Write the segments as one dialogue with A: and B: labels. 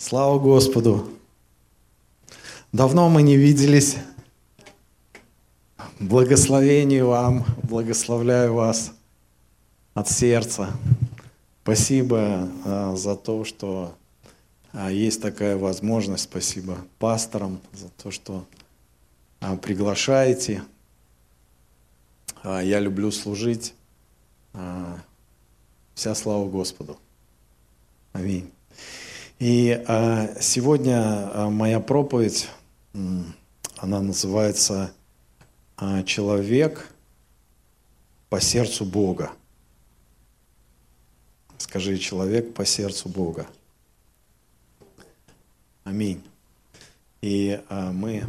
A: Слава Господу! Давно мы не виделись. Благословение вам, благословляю вас от сердца. Спасибо а, за то, что а, есть такая возможность. Спасибо пасторам за то, что а, приглашаете. Я люблю служить. Вся слава Господу. Аминь. И а, сегодня а, моя проповедь, она называется а, «Человек по сердцу Бога». Скажи, человек по сердцу Бога. Аминь. И мы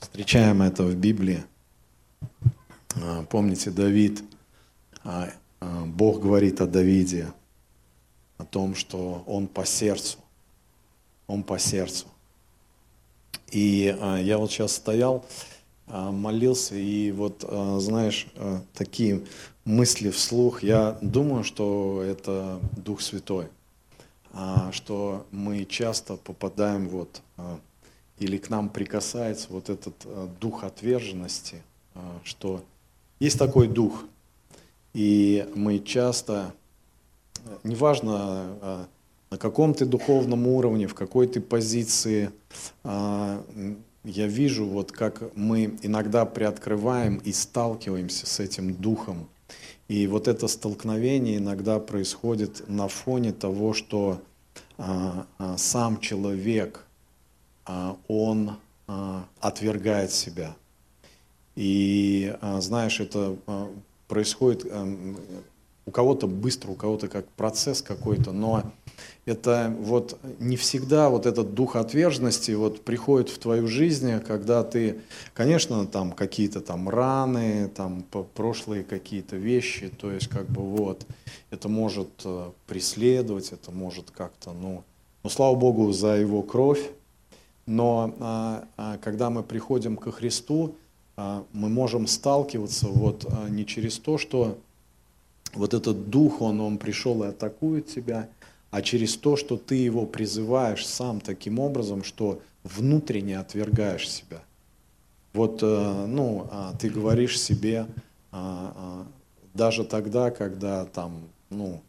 A: встречаем это в Библии. Помните, Давид, Бог говорит о Давиде – о том, что он по сердцу. Он по сердцу. И а, я вот сейчас стоял, а, молился, и вот, а, знаешь, а, такие мысли вслух, я думаю, что это Дух Святой, а, что мы часто попадаем вот, а, или к нам прикасается вот этот а, дух отверженности, а, что есть такой дух, и мы часто неважно, а, на каком ты духовном уровне, в какой ты позиции, а, я вижу, вот как мы иногда приоткрываем и сталкиваемся с этим духом. И вот это столкновение иногда происходит на фоне того, что а, сам человек, он отвергает себя. И знаешь, это происходит у кого-то быстро, у кого-то как процесс какой-то, но это вот не всегда вот этот дух отверженности вот приходит в твою жизнь, когда ты, конечно, там какие-то там раны, там прошлые какие-то вещи, то есть как бы вот это может э, преследовать, это может как-то, ну, ну слава Богу за его кровь, но а, а, когда мы приходим ко Христу, а, мы можем сталкиваться вот а, не через то, что вот этот дух, он, он пришел и атакует тебя, а через то, что ты его призываешь сам таким образом, что внутренне отвергаешь себя. Вот, э, ну, а, ты говоришь себе, а, а, даже тогда, когда там, ну,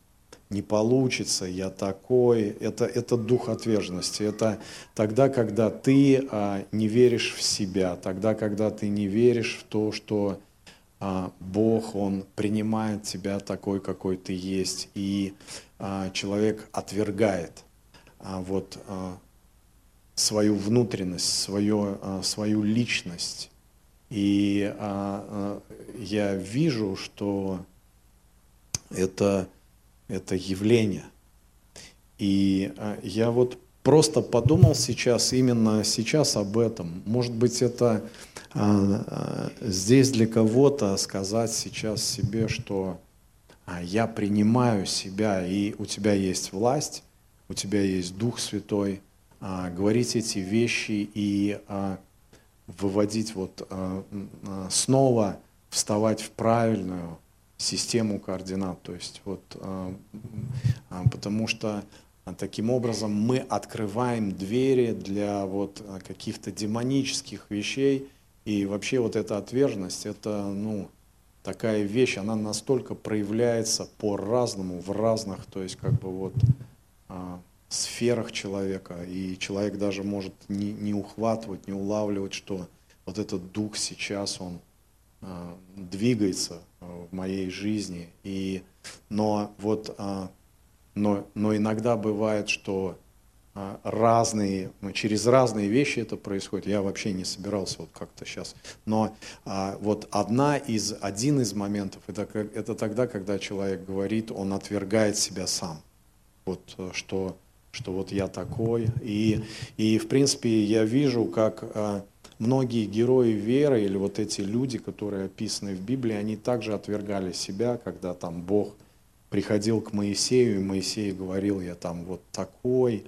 A: не получится, я такой, это, это дух отверженности. Это тогда, когда ты не веришь в себя, тогда, когда ты не веришь в то, что Бог, Он принимает тебя такой, какой ты есть, и а, человек отвергает а, вот свою внутренность, свою, свою личность. И я вижу, что это, это явление. И я вот просто подумал сейчас, именно сейчас об этом. Может быть, это а, а, здесь для кого-то сказать сейчас себе, что а, я принимаю себя, и у тебя есть власть, у тебя есть Дух Святой, говорить эти вещи и выводить вот снова вставать в правильную систему координат. То есть вот потому что таким образом мы открываем двери для вот каких-то демонических вещей, и вообще вот эта отверженность, это, ну, такая вещь, она настолько проявляется по-разному, в разных, то есть как бы вот а, сферах человека, и человек даже может не, не ухватывать, не улавливать, что вот этот дух сейчас, он а, двигается а, в моей жизни, и, но вот, а, но, но иногда бывает, что разные, ну, через разные вещи это происходит. Я вообще не собирался вот как-то сейчас. Но а, вот одна из, один из моментов, это, это тогда, когда человек говорит, он отвергает себя сам. Вот э, что, что вот я такой. И, и в принципе я вижу, как а, многие герои веры или вот эти люди, которые описаны в Библии, они также отвергали себя, когда там Бог приходил к Моисею, и Моисей говорил, я там вот такой,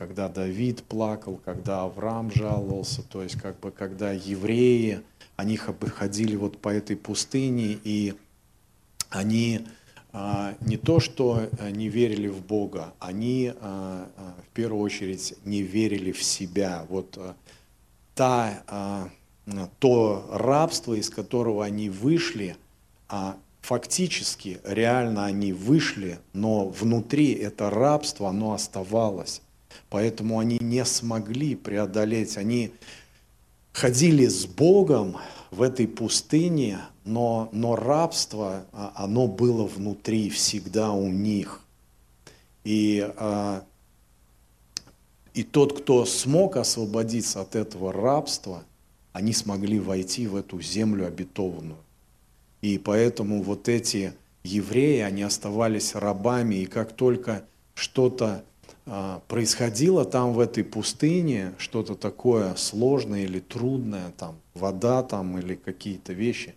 A: когда Давид плакал, когда Авраам жаловался, то есть как бы когда евреи, они ходили вот по этой пустыне, и они а, не то, что не верили в Бога, они а, а, в первую очередь не верили в себя. Вот та, то рабство, из которого они вышли, фактически, реально они вышли, но внутри это рабство, оно оставалось. Поэтому они не смогли преодолеть. Они ходили с Богом в этой пустыне, но, но рабство, а, оно было внутри всегда у них. И, а, и тот, кто смог освободиться от этого рабства, они смогли войти в эту землю обетованную. И поэтому вот эти евреи, они оставались рабами, и как только что-то происходило там в этой пустыне, что-то такое сложное или трудное, там вода там или какие-то вещи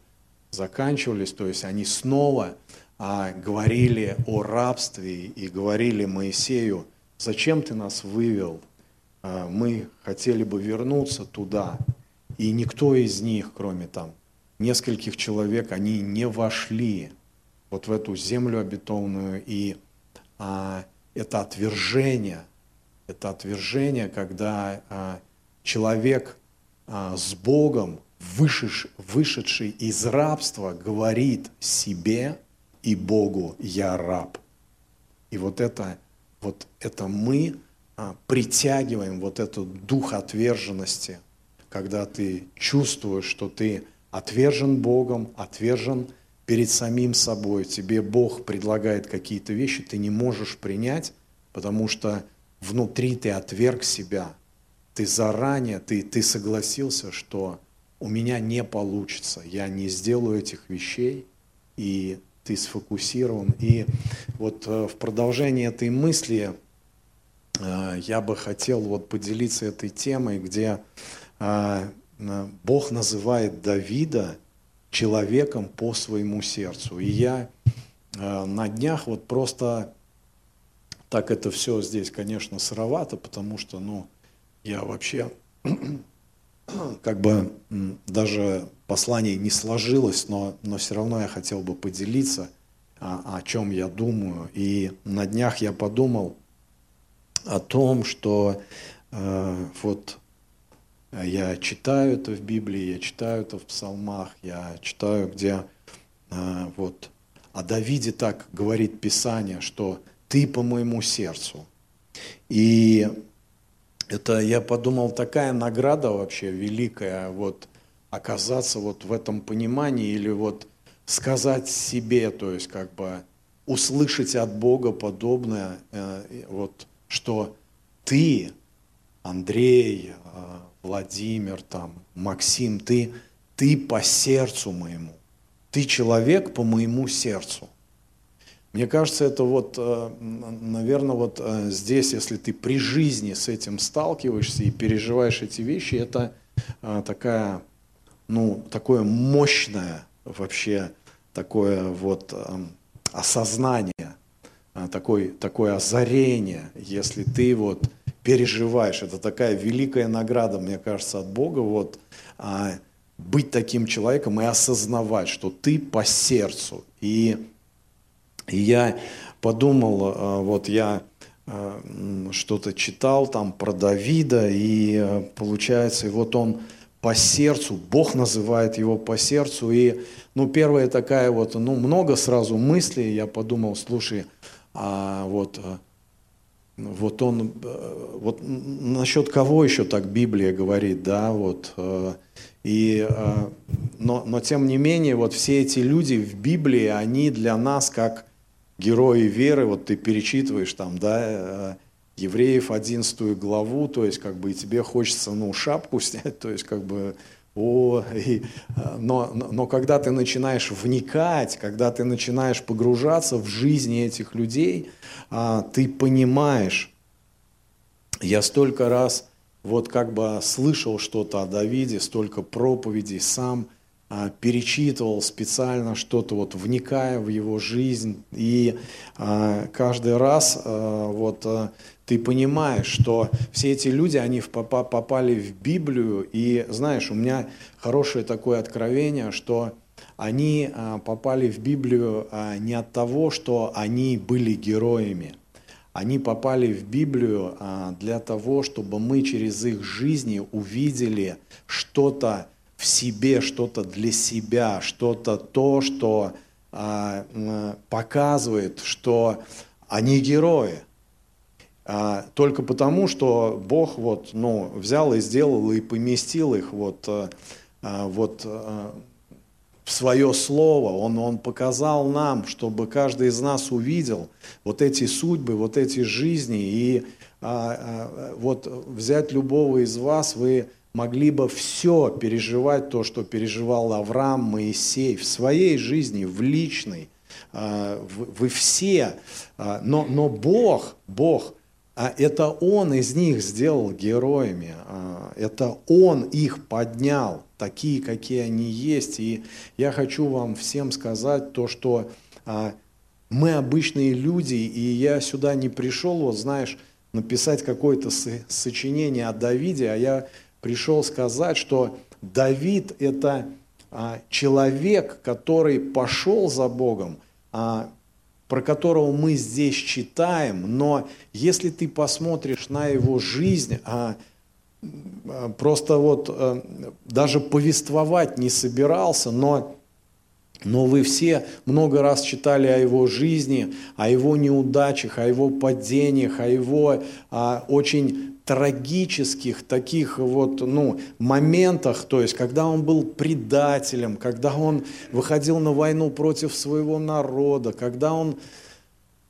A: заканчивались, то есть они снова а, говорили о рабстве и говорили Моисею, зачем ты нас вывел, а, мы хотели бы вернуться туда. И никто из них, кроме там нескольких человек, они не вошли вот в эту землю обетованную. И а, это отвержение, это отвержение, когда а, человек а, с Богом, вышедший, вышедший из рабства, говорит себе и Богу «Я раб». И вот это, вот это мы а, притягиваем вот этот дух отверженности, когда ты чувствуешь, что ты отвержен Богом, отвержен перед самим собой. Тебе Бог предлагает какие-то вещи, ты не можешь принять, потому что внутри ты отверг себя. Ты заранее, ты, ты согласился, что у меня не получится, я не сделаю этих вещей, и ты сфокусирован. И вот э, в продолжении этой мысли э, я бы хотел вот поделиться этой темой, где э, Бог называет Давида человеком по своему сердцу. И я э, на днях вот просто так это все здесь, конечно, сыровато, потому что, ну, я вообще как бы даже послание не сложилось, но, но все равно я хотел бы поделиться, о, о чем я думаю. И на днях я подумал о том, что э, вот я читаю это в Библии, я читаю это в псалмах, я читаю, где э, вот о Давиде так говорит Писание, что «ты по моему сердцу». И это, я подумал, такая награда вообще великая, вот оказаться вот в этом понимании или вот сказать себе, то есть как бы услышать от Бога подобное, э, вот, что ты, Андрей, э, Владимир, там, Максим, ты, ты по сердцу моему. Ты человек по моему сердцу. Мне кажется, это вот, э, наверное, вот э, здесь, если ты при жизни с этим сталкиваешься и переживаешь эти вещи, это э, такая, ну, такое мощное вообще такое вот осознание, такое, такое озарение, если ты вот переживаешь. Это такая великая награда, мне кажется, от Бога, вот, а, быть таким человеком и осознавать, что ты по сердцу. И, и я подумал, а, вот я а, что-то читал там про Давида, и а, получается, и вот он по сердцу, Бог называет его по сердцу, и, ну, первая такая вот, ну, много сразу мыслей, я подумал, слушай, а вот вот он, э, вот насчет кого еще так Библия говорит, да, вот, э, и, э, но, но тем не менее, вот все эти люди в Библии, они для нас как герои веры, вот ты перечитываешь там, да, Евреев 11 главу, то есть как бы и тебе хочется, ну, шапку снять, то есть как бы о, и, но, но когда ты начинаешь вникать, когда ты начинаешь погружаться в жизни этих людей, а, ты понимаешь, я столько раз вот как бы слышал что-то о Давиде, столько проповедей сам перечитывал специально что-то, вот вникая в его жизнь, и а, каждый раз а, вот а, ты понимаешь, что все эти люди, они попали в Библию, и знаешь, у меня хорошее такое откровение, что они а, попали в Библию а, не от того, что они были героями. Они попали в Библию а, для того, чтобы мы через их жизни увидели что-то в себе, что-то для себя, что-то то, что показывает, что они герои. Только потому, что Бог вот, ну, взял и сделал и поместил их вот, вот в свое слово, он, он показал нам, чтобы каждый из нас увидел вот эти судьбы, вот эти жизни. И а, а, вот взять любого из вас, вы могли бы все переживать, то, что переживал Авраам, Моисей в своей жизни, в личной. А, вы, все, а, но, но Бог, Бог, а это Он из них сделал героями, это Он их поднял такие, какие они есть. И я хочу вам всем сказать то, что мы обычные люди, и я сюда не пришел, вот знаешь, написать какое-то сочинение о Давиде, а я пришел сказать, что Давид – это а, человек, который пошел за Богом, а, про которого мы здесь читаем, но если ты посмотришь на его жизнь, а, просто вот даже повествовать не собирался, но, но вы все много раз читали о его жизни, о его неудачах, о его падениях, о его очень трагических таких вот, ну, моментах, то есть, когда он был предателем, когда он выходил на войну против своего народа, когда он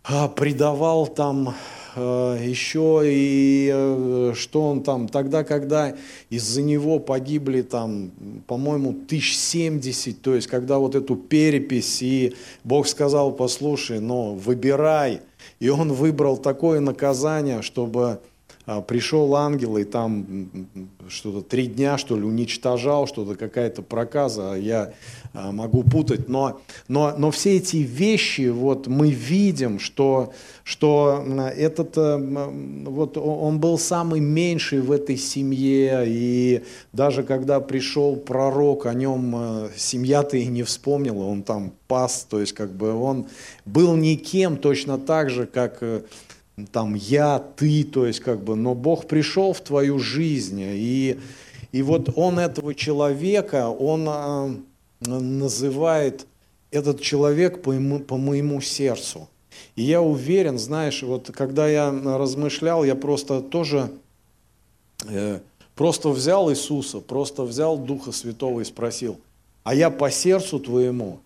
A: а, предавал там Э, еще и э, что он там, тогда, когда из-за него погибли там, по-моему, тысяч семьдесят, то есть когда вот эту перепись, и Бог сказал, послушай, но выбирай, и он выбрал такое наказание, чтобы а, пришел ангел и там что-то три дня, что ли, уничтожал, что-то какая-то проказа, я а, могу путать, но, но, но все эти вещи, вот мы видим, что, что этот, э, вот он был самый меньший в этой семье, и даже когда пришел пророк, о нем э, семья-то и не вспомнила, он там пас, то есть как бы он был никем точно так же, как э, там я, ты, то есть как бы, но Бог пришел в твою жизнь, и, и вот Он этого человека, Он а, называет этот человек по, ему, по моему сердцу. И я уверен, знаешь, вот когда я размышлял, я просто тоже э, просто взял Иисуса, просто взял Духа Святого и спросил, а я по сердцу твоему.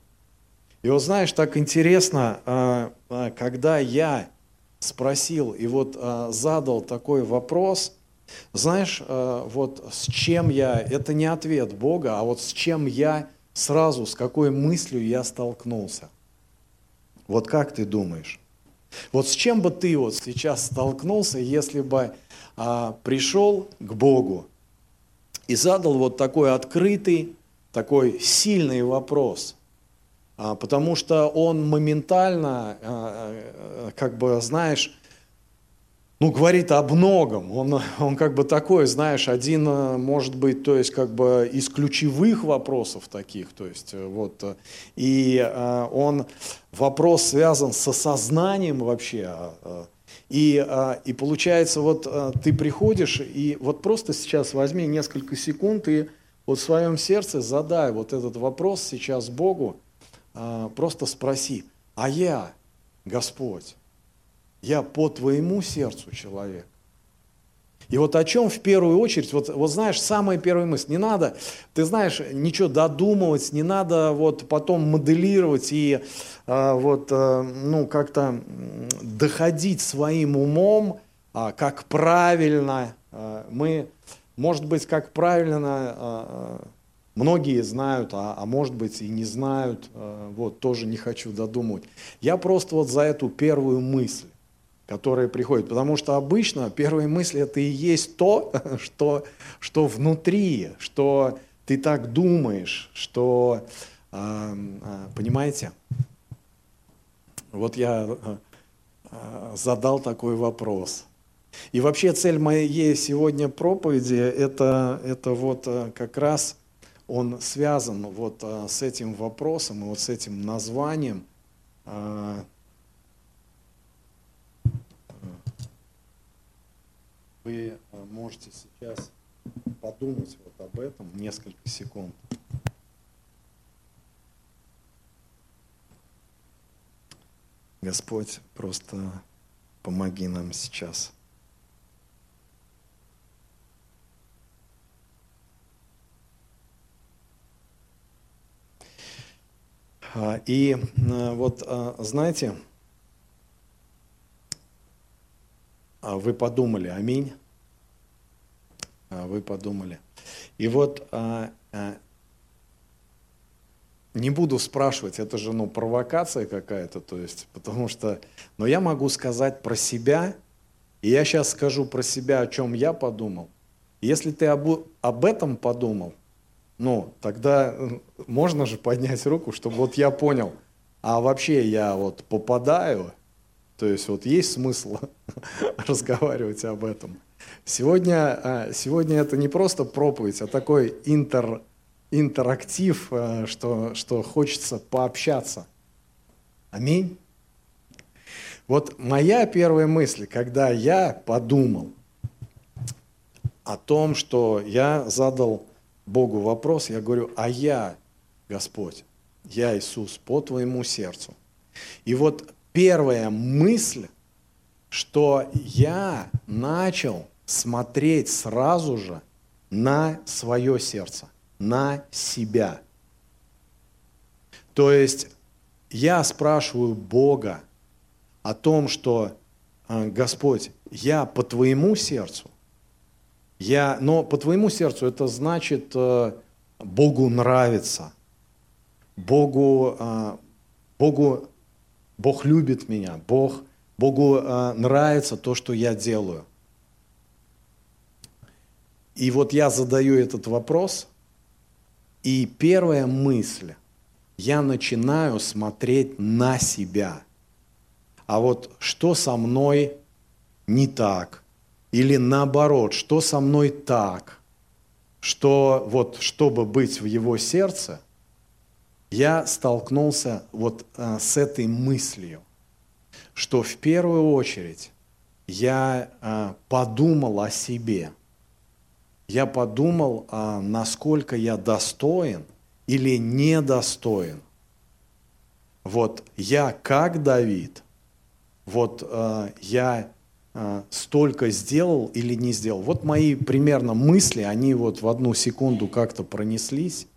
A: И вот знаешь, так интересно, э, когда я спросил и вот э, задал такой вопрос, знаешь, э, вот с чем я, это не ответ Бога, а вот с чем я сразу, с какой мыслью я столкнулся. Вот как ты думаешь? Вот с чем бы ты вот сейчас столкнулся, если бы а, пришел к Богу и задал вот такой открытый, такой сильный вопрос? А, потому что он моментально, а, как бы, знаешь, ну, говорит о многом. Он, он как бы такой, знаешь, один, может быть, то есть как бы из ключевых вопросов таких, то есть вот, и он, вопрос связан с осознанием вообще, и, и получается, вот ты приходишь, и вот просто сейчас возьми несколько секунд и вот в своем сердце задай вот этот вопрос сейчас Богу, а, просто спроси, а я, Господь, я по твоему сердцу человек. И вот о чем в первую очередь, вот, вот знаешь, самая первая мысль, не надо, ты знаешь, ничего додумывать, не надо вот потом моделировать и а, вот, а, ну, как-то доходить своим умом, а, как правильно, а, мы, может быть, как правильно а, Многие знают, а, а может быть и не знают, а, вот тоже не хочу додумывать. Я просто вот за эту первую мысль, которая приходит, потому что обычно первые мысли это и есть то, что, что внутри, что ты так думаешь, что, а, понимаете, вот я задал такой вопрос. И вообще цель моей сегодня проповеди это, это вот как раз он связан вот а, с этим вопросом и вот с этим названием. А, вы можете сейчас подумать вот об этом несколько секунд. Господь, просто помоги нам сейчас. И а, вот, а, знаете, вы подумали, аминь, вы подумали. И вот не буду спрашивать, это же ну, провокация какая-то, то есть, потому что, но я могу сказать про себя, и я сейчас скажу про себя, о чем я подумал. Если ты об, об этом подумал, ну, тогда можно же поднять руку, чтобы вот я понял, а вообще я вот попадаю, то есть вот есть смысл разговаривать об этом. Сегодня, а, сегодня это не просто проповедь, а такой интер, интерактив, а, что, что хочется пообщаться. Аминь. Вот моя первая мысль, когда я подумал о том, что я задал Богу вопрос, я говорю, а я, Господь, я Иисус, по твоему сердцу. И вот первая мысль, что я начал смотреть сразу же на свое сердце, на себя. То есть я спрашиваю Бога о том, что «А, Господь, я по твоему сердцу, я, но по твоему сердцу это значит э, Богу нравится. Богу, э, Богу, Бог любит меня. Бог, Богу э, нравится то, что я делаю. И вот я задаю этот вопрос, и первая мысль, я начинаю смотреть на себя. А вот что со мной не так – или наоборот, что со мной так, что вот чтобы быть в его сердце, я столкнулся вот а, с этой мыслью, что в первую очередь я а, подумал о себе. Я подумал, а, насколько я достоин или недостоин. Вот я как Давид, вот а, я столько сделал или не сделал. Вот мои примерно мысли, они вот в одну секунду как-то пронеслись.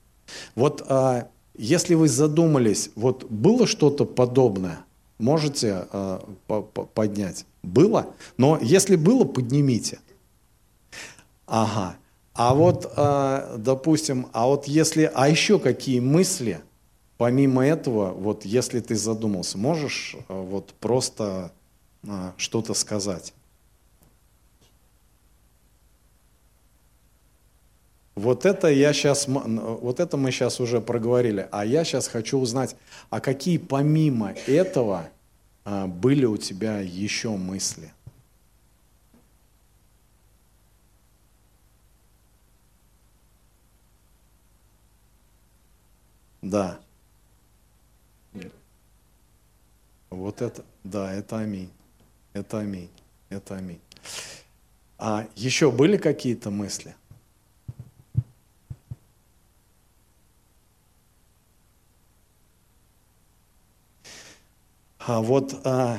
A: Вот а, если вы задумались, вот было что-то подобное, можете а, поднять? Было? Но если было, поднимите. Ага. А вот, допустим, а вот если, а еще какие мысли, помимо этого, вот если ты задумался, можешь вот просто что-то сказать. Вот это я сейчас, вот это мы сейчас уже проговорили, а я сейчас хочу узнать, а какие помимо этого а, были у тебя еще мысли? Да. Вот это, да, это аминь. Это аминь. Это аминь. А еще были какие-то мысли? А вот а,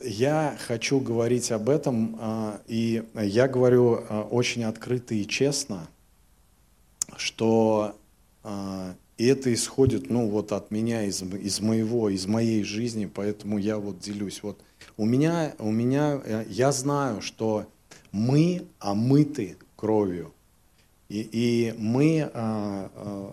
A: я хочу говорить об этом, а, и я говорю а, очень открыто и честно, что а, и это исходит, ну, вот от меня, из, из моего, из моей жизни, поэтому я вот делюсь. Вот у меня, у меня, э, я знаю, что мы омыты кровью, и, и мы а, а,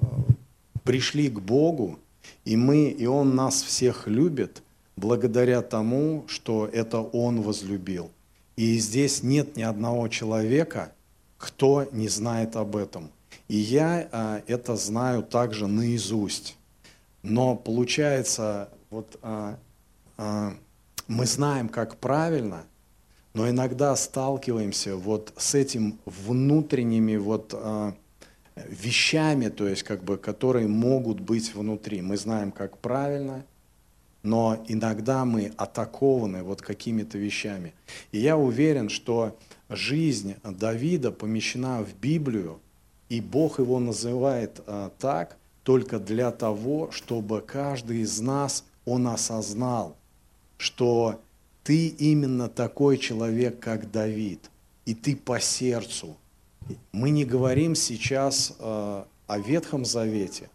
A: пришли к Богу, и мы, и Он нас всех любит благодаря тому, что это Он возлюбил. И здесь нет ни одного человека, кто не знает об этом. И я а, это знаю также наизусть. Но получается, вот а, а, мы знаем, как правильно, но иногда сталкиваемся вот с этим внутренними вот а, вещами, то есть как бы, которые могут быть внутри. Мы знаем, как правильно, но иногда мы атакованы вот какими-то вещами. И я уверен, что жизнь Давида помещена в Библию, и Бог его называет а, так только для того, чтобы каждый из нас, он осознал, что ты именно такой человек, как Давид, и ты по сердцу. Мы не говорим сейчас э, о Ветхом Завете,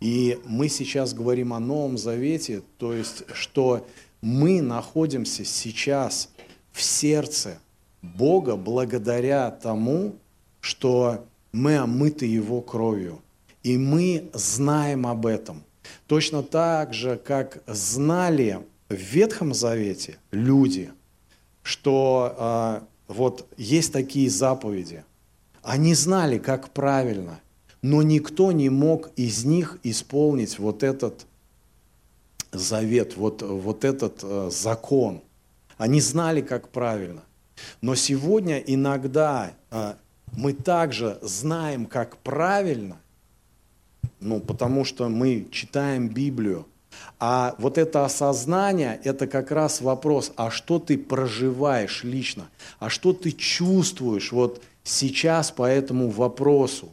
A: и мы сейчас говорим о Новом Завете, то есть, что мы находимся сейчас в сердце Бога благодаря тому, что мы омыты Его кровью. И мы знаем об этом. Точно так же, как знали в Ветхом Завете люди, что э, вот есть такие заповеди. Они знали, как правильно, но никто не мог из них исполнить вот этот завет, вот, вот этот э, закон. Они знали, как правильно. Но сегодня иногда э, мы также знаем, как правильно, ну, потому что мы читаем Библию, а вот это осознание, это как раз вопрос, а что ты проживаешь лично, а что ты чувствуешь вот сейчас по этому вопросу.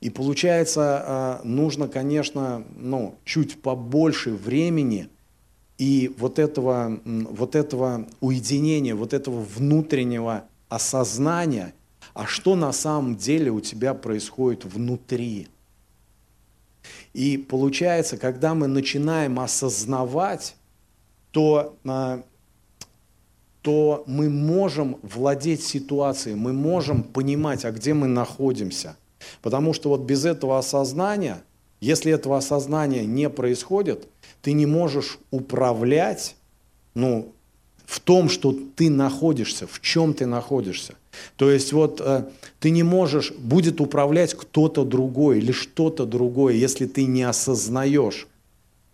A: И получается, а, нужно, конечно, ну, чуть побольше времени и вот этого, вот этого уединения, вот этого внутреннего осознания, а что на самом деле у тебя происходит внутри – и получается, когда мы начинаем осознавать, то, а, то мы можем владеть ситуацией, мы можем понимать, а где мы находимся. Потому что вот без этого осознания, если этого осознания не происходит, ты не можешь управлять ну, в том, что ты находишься, в чем ты находишься. То есть вот э, ты не можешь, будет управлять кто-то другой или что-то другое, если ты не осознаешь.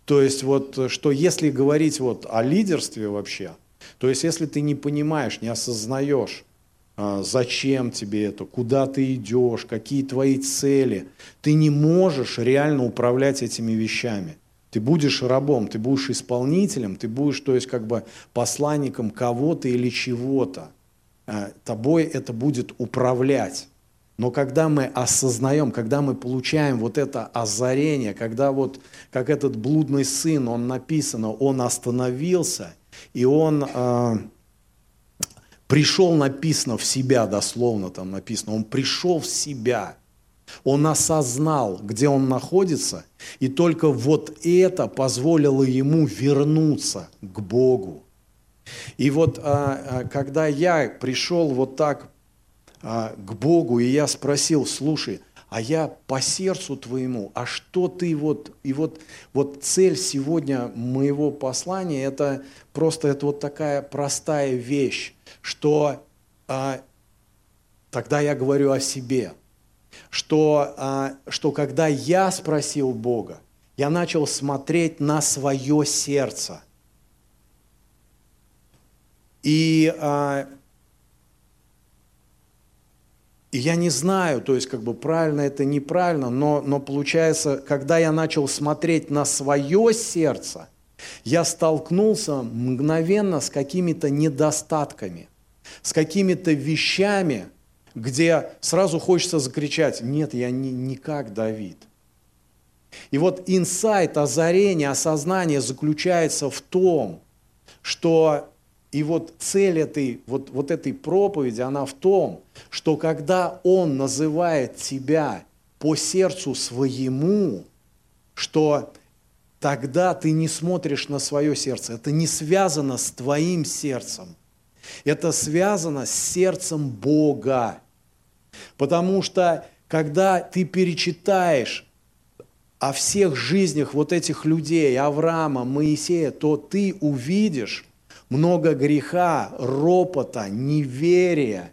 A: То есть вот, э, что если говорить вот о лидерстве вообще, то есть если ты не понимаешь, не осознаешь, э, зачем тебе это, куда ты идешь, какие твои цели, ты не можешь реально управлять этими вещами. Ты будешь рабом, ты будешь исполнителем, ты будешь, то есть как бы посланником кого-то или чего-то. Э, тобой это будет управлять. Но когда мы осознаем, когда мы получаем вот это озарение, когда вот, как этот блудный сын, он написано, он остановился, и он э, пришел, написано, в себя, дословно там написано, он пришел в себя, он осознал, где он находится, и только вот это позволило ему вернуться к Богу. И вот а, а, когда я пришел вот так а, к Богу, и я спросил, слушай, а я по сердцу твоему, а что ты вот, и вот, вот цель сегодня моего послания, это просто это вот такая простая вещь, что а, тогда я говорю о себе, что, а, что когда я спросил Бога, я начал смотреть на свое сердце – и, а, и я не знаю, то есть как бы правильно это неправильно, но, но получается, когда я начал смотреть на свое сердце, я столкнулся мгновенно с какими-то недостатками, с какими-то вещами, где сразу хочется закричать, нет, я не, не как Давид. И вот инсайт, озарение, осознание заключается в том, что и вот цель этой, вот, вот этой проповеди, она в том, что когда Он называет тебя по сердцу своему, что тогда ты не смотришь на свое сердце. Это не связано с твоим сердцем. Это связано с сердцем Бога. Потому что когда ты перечитаешь о всех жизнях вот этих людей, Авраама, Моисея, то ты увидишь, много греха, ропота, неверия,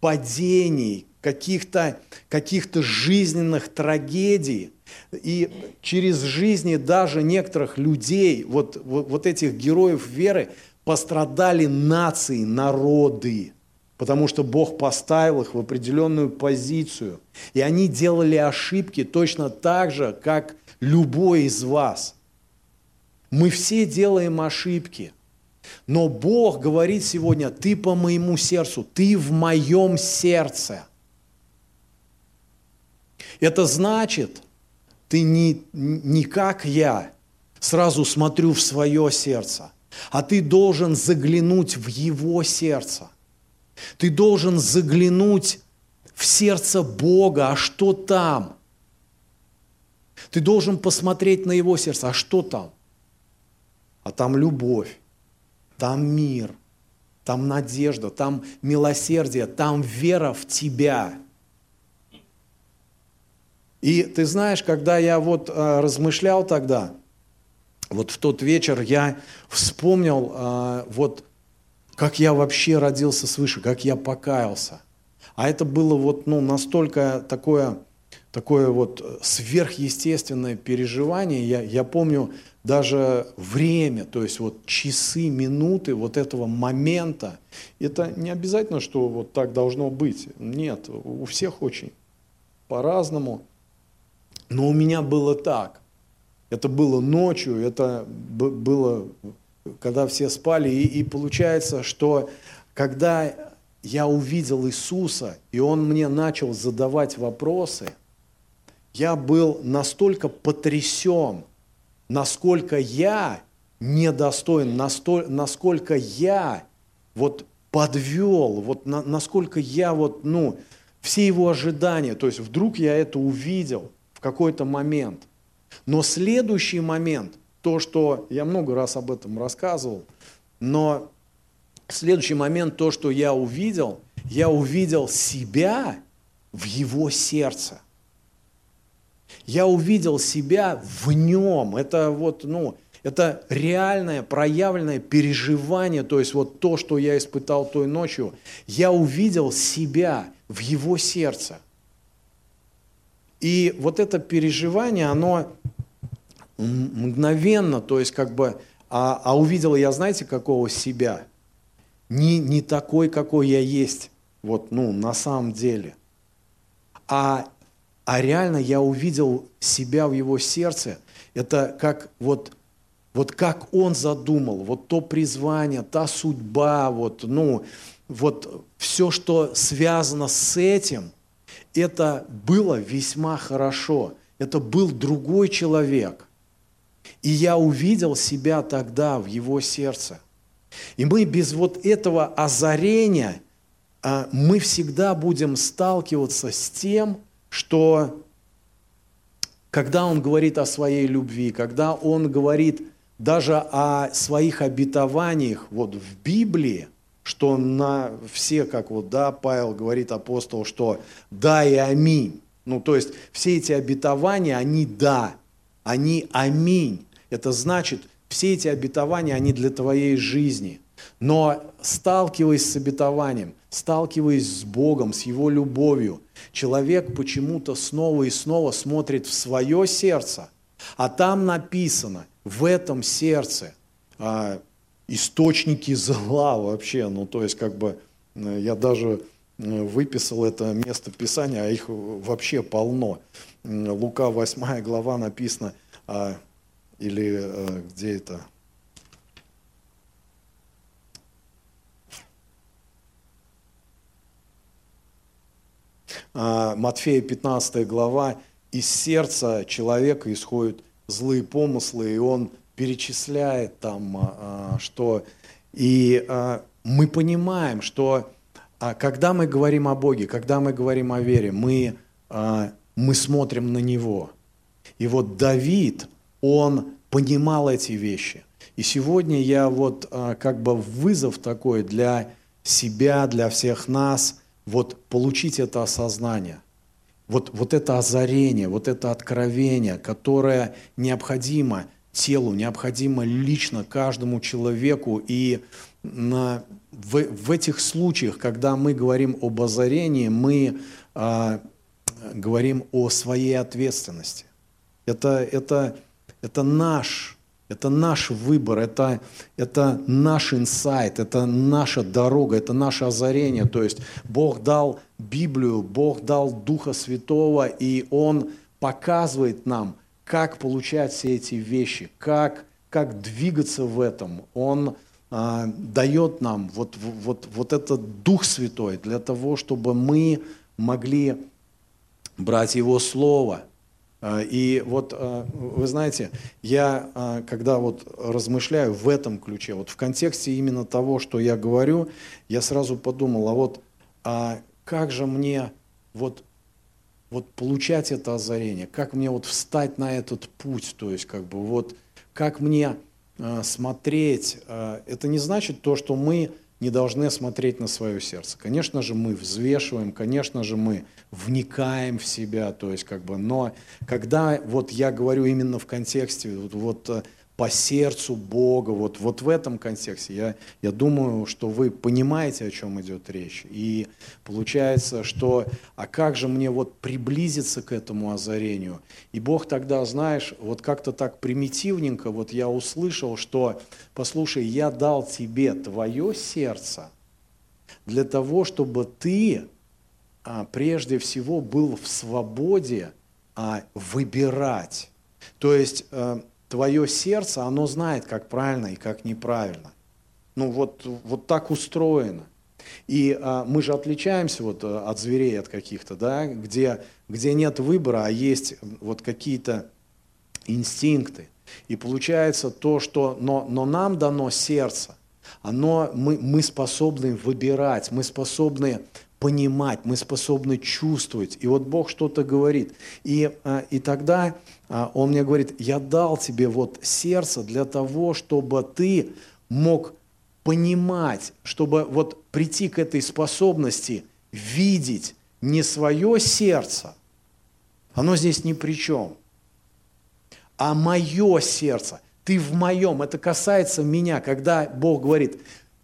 A: падений, каких-то каких жизненных трагедий. И через жизни даже некоторых людей, вот, вот, вот этих героев веры, пострадали нации, народы. Потому что Бог поставил их в определенную позицию. И они делали ошибки точно так же, как любой из вас. Мы все делаем ошибки. Но Бог говорит сегодня, ты по моему сердцу, ты в моем сердце. Это значит, ты не, не как я, сразу смотрю в свое сердце, а ты должен заглянуть в его сердце – ты должен заглянуть в сердце Бога, а что там? Ты должен посмотреть на Его сердце, а что там? А там любовь, там мир, там надежда, там милосердие, там вера в Тебя. И ты знаешь, когда я вот э, размышлял тогда, вот в тот вечер я вспомнил э, вот как я вообще родился свыше, как я покаялся. А это было вот, ну, настолько такое, такое вот сверхъестественное переживание. Я, я помню даже время, то есть вот часы, минуты вот этого момента. Это не обязательно, что вот так должно быть. Нет, у всех очень по-разному. Но у меня было так. Это было ночью, это было когда все спали. И, и получается, что когда я увидел Иисуса, и Он мне начал задавать вопросы, я был настолько потрясен, насколько я недостоин, насколько я вот подвел, вот на, насколько я вот, ну, все его ожидания, то есть вдруг я это увидел в какой-то момент. Но следующий момент, то, что я много раз об этом рассказывал, но следующий момент, то, что я увидел, я увидел себя в его сердце. Я увидел себя в нем. Это вот, ну, это реальное, проявленное переживание, то есть вот то, что я испытал той ночью, я увидел себя в его сердце. И вот это переживание, оно мгновенно, то есть как бы, а, а увидел я, знаете, какого себя? Не, не такой, какой я есть, вот, ну, на самом деле. А, а реально я увидел себя в его сердце. Это как вот, вот как он задумал, вот то призвание, та судьба, вот, ну, вот все, что связано с этим, это было весьма хорошо. Это был другой человек. И я увидел себя тогда в его сердце. И мы без вот этого озарения, а, мы всегда будем сталкиваться с тем, что когда он говорит о своей любви, когда он говорит даже о своих обетованиях вот в Библии, что на все, как вот, да, Павел говорит апостол, что да и аминь. Ну, то есть все эти обетования, они да, они аминь. Это значит, все эти обетования, они для твоей жизни. Но сталкиваясь с обетованием, сталкиваясь с Богом, с Его любовью, человек почему-то снова и снова смотрит в свое сердце, а там написано, в этом сердце а, источники зла вообще, ну то есть как бы э, я даже э, выписал это место Писания, а их вообще полно. Лука 8 глава написано, а, или э, где это? А, Матфея 15 глава. Из сердца человека исходят злые помыслы, и он перечисляет там, а, что... И а, мы понимаем, что а, когда мы говорим о Боге, когда мы говорим о вере, мы, а, мы смотрим на Него. И вот Давид, он понимал эти вещи. И сегодня я вот а, как бы вызов такой для себя, для всех нас, вот получить это осознание, вот, вот это озарение, вот это откровение, которое необходимо телу, необходимо лично каждому человеку. И на, в, в этих случаях, когда мы говорим об озарении, мы а, говорим о своей ответственности. Это, это это наш Это наш выбор, это, это наш инсайт, это наша дорога, это наше озарение. То есть Бог дал Библию, Бог дал Духа Святого, и Он показывает нам, как получать все эти вещи, как, как двигаться в этом. Он а, дает нам вот, вот, вот этот Дух Святой для того, чтобы мы могли брать Его Слово – и вот, а, вы знаете, я, а, когда вот размышляю в этом ключе, вот в контексте именно того, что я говорю, я сразу подумал, а вот а как же мне вот, вот получать это озарение, как мне вот встать на этот путь, то есть как бы вот как мне смотреть, это не значит то, что мы не должны смотреть на свое сердце. Конечно же, мы взвешиваем, конечно же, мы вникаем в себя, то есть как бы, но когда вот я говорю именно в контексте вот, вот э, по сердцу Бога, вот, вот в этом контексте, я, я думаю, что вы понимаете, о чем идет речь. И получается, что, а как же мне вот приблизиться к этому озарению? И Бог тогда, знаешь, вот как-то так примитивненько, вот я услышал, что, послушай, я дал тебе твое сердце для того, чтобы ты а, прежде всего был в свободе а, выбирать. То есть а, твое сердце, оно знает, как правильно и как неправильно. Ну вот, вот так устроено. И а, мы же отличаемся вот э, от зверей, от каких-то, да, где, где нет выбора, а есть вот какие-то инстинкты. И получается то, что, но, но нам дано сердце, оно, мы, мы способны выбирать, мы способны понимать, мы способны чувствовать. И вот Бог что-то говорит. И, а, и тогда а, Он мне говорит, я дал тебе вот сердце для того, чтобы ты мог понимать, чтобы вот прийти к этой способности видеть не свое сердце, оно здесь ни при чем, а мое сердце. Ты в моем, это касается меня, когда Бог говорит,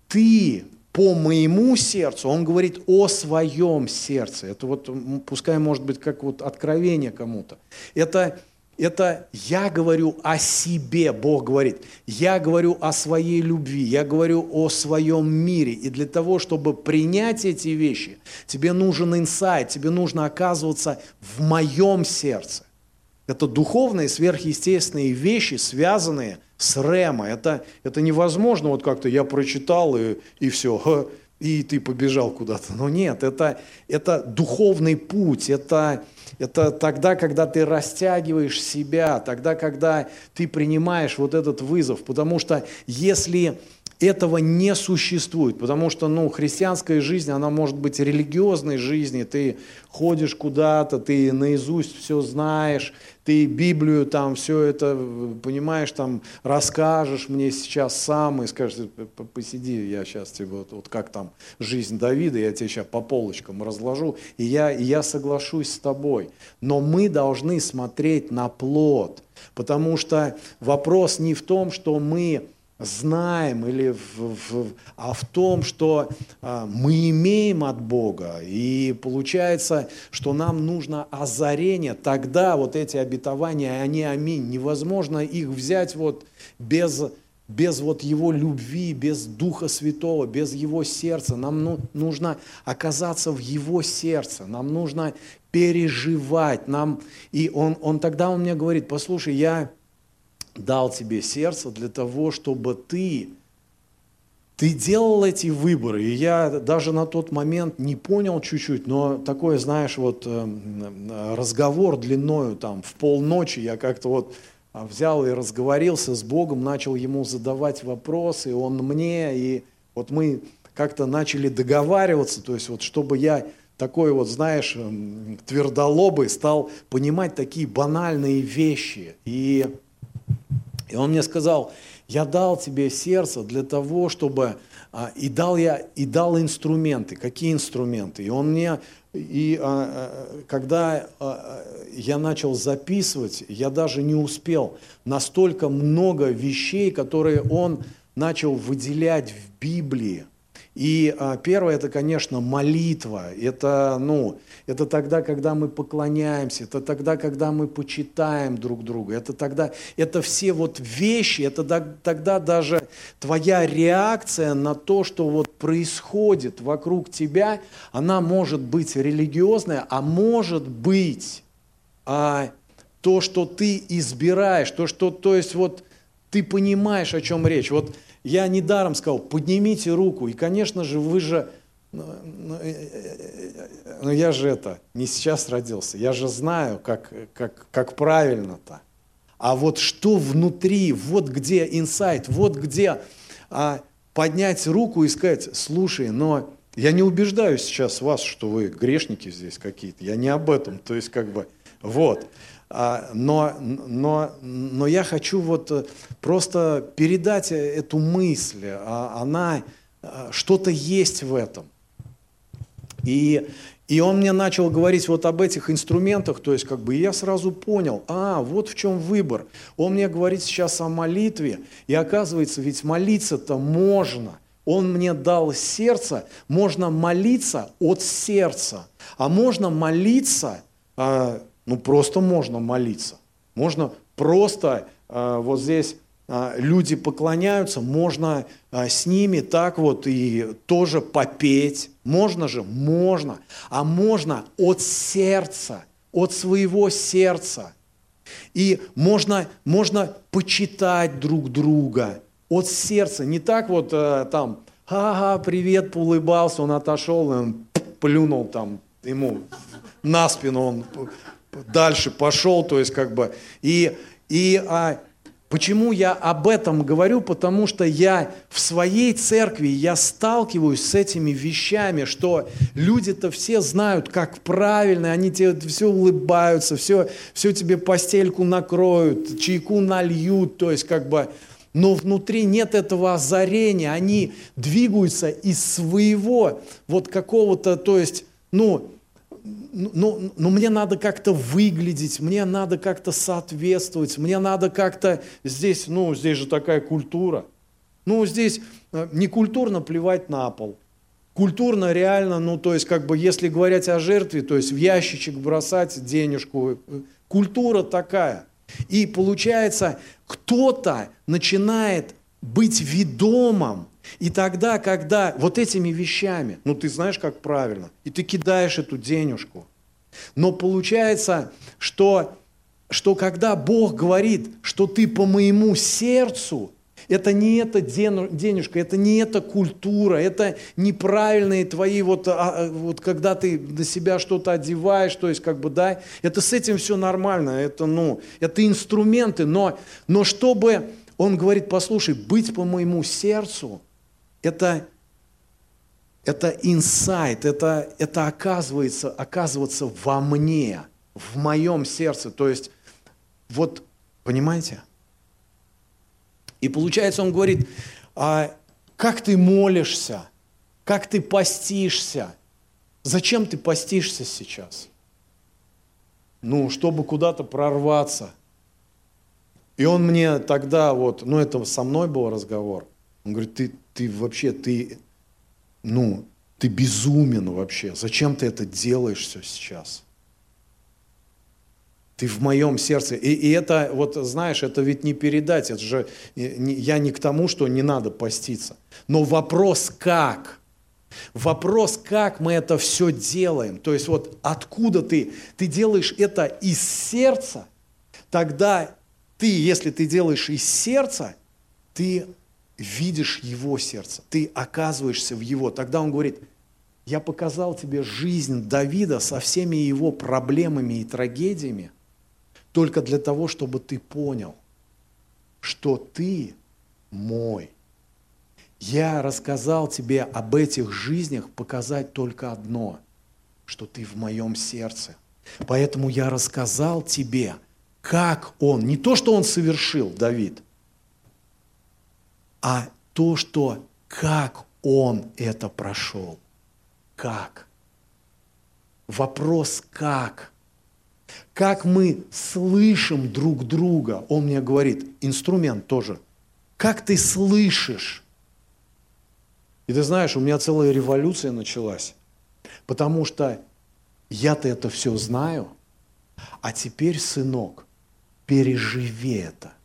A: ты по моему сердцу, он говорит о своем сердце. Это вот, пускай может быть как вот откровение кому-то. Это, это я говорю о себе, Бог говорит. Я говорю о своей любви, я говорю о своем мире. И для того, чтобы принять эти вещи, тебе нужен инсайт, тебе нужно оказываться в моем сердце. Это духовные, сверхъестественные вещи, связанные с Рема. Это, это невозможно, вот как-то я прочитал и, и все, и ты побежал куда-то. Но нет, это, это духовный путь, это, это тогда, когда ты растягиваешь себя, тогда, когда ты принимаешь вот этот вызов. Потому что если этого не существует, потому что ну, христианская жизнь, она может быть религиозной жизнью, ты ходишь куда-то, ты наизусть все знаешь, ты Библию там все это, понимаешь, там расскажешь мне сейчас сам и скажешь, посиди, я сейчас тебе вот, вот как там жизнь Давида, я тебе сейчас по полочкам разложу, и я, и я соглашусь с тобой. Но мы должны смотреть на плод, потому что вопрос не в том, что мы знаем, или в, в, а в том, что а, мы имеем от Бога. И получается, что нам нужно озарение. Тогда вот эти обетования, они аминь. Невозможно их взять вот без, без вот Его любви, без Духа Святого, без Его сердца. Нам ну, нужно оказаться в Его сердце. Нам нужно переживать. Нам... И он, он тогда он мне говорит, послушай, я дал тебе сердце для того, чтобы ты, ты делал эти выборы. И я даже на тот момент не понял чуть-чуть, но такой, знаешь, вот э, разговор длиною там в полночи, я как-то вот а, взял и разговорился с Богом, начал ему задавать вопросы, он мне, и вот мы как-то начали договариваться, то есть вот чтобы я такой вот, знаешь, эм, твердолобый стал понимать такие банальные вещи. И и он мне сказал, я дал тебе сердце для того, чтобы... А, и дал я, и дал инструменты. Какие инструменты? И он мне... И а, а, когда я начал записывать, я даже не успел. Настолько много вещей, которые он начал выделять в Библии. И а, первое это, конечно, молитва. Это, ну, это тогда, когда мы поклоняемся, это тогда, когда мы почитаем друг друга. Это тогда, это все вот вещи, это тогда даже твоя реакция на то, что вот происходит вокруг тебя, она может быть религиозная, а может быть а, то, что ты избираешь, то, что, то есть вот ты понимаешь, о чем речь. Вот я недаром сказал, поднимите руку. И, конечно же, вы же, ну, ну, э, э, ну я же это, не сейчас родился, я же знаю, как, как, как правильно-то. А вот что внутри, вот где инсайт, вот где а, поднять руку и сказать, слушай, но я не убеждаю сейчас вас, что вы грешники здесь какие-то, я не об этом, то есть как бы, вот. А, но, но, но я хочу вот э, просто передать эту мысль. А, она, э, что-то есть в этом. И, и он мне начал говорить вот об этих инструментах, то есть как бы я сразу понял, а, вот в чем выбор. Он мне говорит сейчас о молитве, и оказывается, ведь молиться-то можно. Он мне дал сердце, можно молиться от сердца, а можно молиться а, ну, просто можно молиться. Можно просто э, вот здесь э, люди поклоняются, можно э, с ними так вот и тоже попеть. Можно же? Можно. А можно от сердца, от своего сердца. И можно, можно почитать друг друга от сердца. Не так вот э, там, ага, привет, улыбался, он отошел, он плюнул там ему на спину, он дальше пошел, то есть как бы, и, и а, Почему я об этом говорю? Потому что я в своей церкви, я сталкиваюсь с этими вещами, что люди-то все знают, как правильно, они тебе все улыбаются, все, все тебе постельку накроют, чайку нальют, то есть как бы, но внутри нет этого озарения, они двигаются из своего вот какого-то, то есть, ну, ну, ну, ну мне надо как-то выглядеть, мне надо как-то соответствовать, мне надо как-то здесь, ну, здесь же такая культура. Ну, здесь э, не культурно плевать на пол. Культурно реально, ну, то есть, как бы, если говорить о жертве, то есть в ящичек бросать денежку. Культура такая. И получается, кто-то начинает быть ведомым и тогда, когда вот этими вещами, ну ты знаешь, как правильно, и ты кидаешь эту денежку, но получается, что, что когда Бог говорит, что ты по моему сердцу, это не эта денежка, это не эта культура, это неправильные твои, вот, а, а, вот когда ты на себя что-то одеваешь, то есть как бы, да, это с этим все нормально, это, ну, это инструменты, но, но чтобы, он говорит, послушай, быть по моему сердцу, это, это инсайт, это, это оказывается, оказывается во мне, в моем сердце. То есть, вот, понимаете? И получается, он говорит, а как ты молишься, как ты постишься, зачем ты постишься сейчас? Ну, чтобы куда-то прорваться. И он мне тогда вот, ну это со мной был разговор, он говорит, ты, ты вообще, ты, ну, ты безумен вообще. Зачем ты это делаешь все сейчас? Ты в моем сердце. И, и это, вот знаешь, это ведь не передать. Это же, я не к тому, что не надо поститься. Но вопрос как? Вопрос, как мы это все делаем. То есть вот откуда ты? Ты делаешь это из сердца, тогда ты, если ты делаешь из сердца, ты видишь его сердце, ты оказываешься в его. Тогда он говорит, я показал тебе жизнь Давида со всеми его проблемами и трагедиями, только для того, чтобы ты понял, что ты мой. Я рассказал тебе об этих жизнях показать только одно, что ты в моем сердце. Поэтому я рассказал тебе, как он, не то, что он совершил, Давид, а то, что как он это прошел. Как? Вопрос как? Как мы слышим друг друга? Он мне говорит, инструмент тоже. Как ты слышишь? И ты знаешь, у меня целая революция началась, потому что я-то это все знаю, а теперь, сынок, переживи это.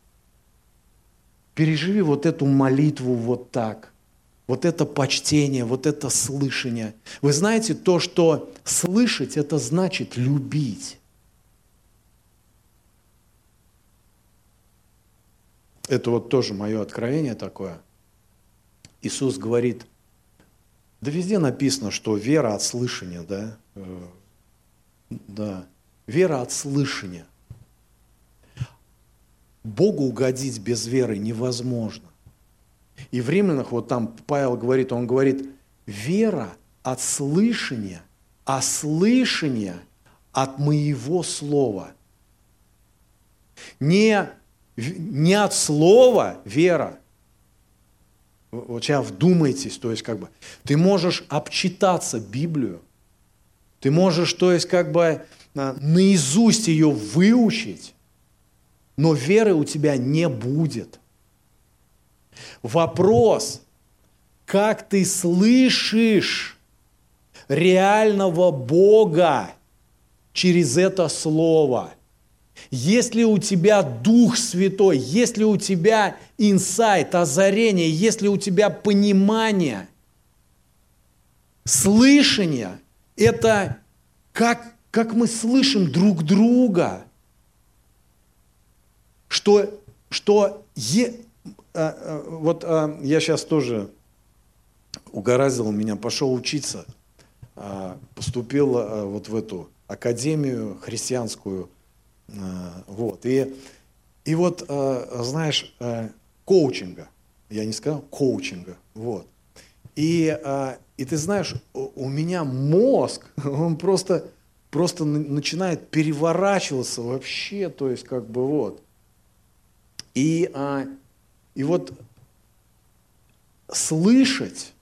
A: Переживи вот эту молитву вот так, вот это почтение, вот это слышание. Вы знаете, то, что слышать, это значит любить. Это вот тоже мое откровение такое. Иисус говорит, да везде написано, что вера от слышания, да? Э, да. Вера от слышания. Богу угодить без веры невозможно. И в Римлянах, вот там Павел говорит, он говорит, вера от слышания, а слышание от моего слова. Не, не от слова вера. Вот сейчас вдумайтесь, то есть как бы ты можешь обчитаться Библию, ты можешь, то есть как бы а, наизусть ее выучить, но веры у тебя не будет. Вопрос, как ты слышишь реального Бога через это слово. Есть ли у тебя Дух Святой, есть ли у тебя инсайт, озарение, есть ли у тебя понимание, слышание – это как, как мы слышим друг друга, что, что е, а, а, вот а, я сейчас тоже угораздил меня, пошел учиться, а, поступил а, вот в эту академию христианскую, а, вот, и, и вот, а, знаешь, а, коучинга, я не сказал коучинга, вот, и, а, и ты знаешь, у меня мозг, он просто, просто начинает переворачиваться вообще, то есть как бы вот, и а, и вот слышать,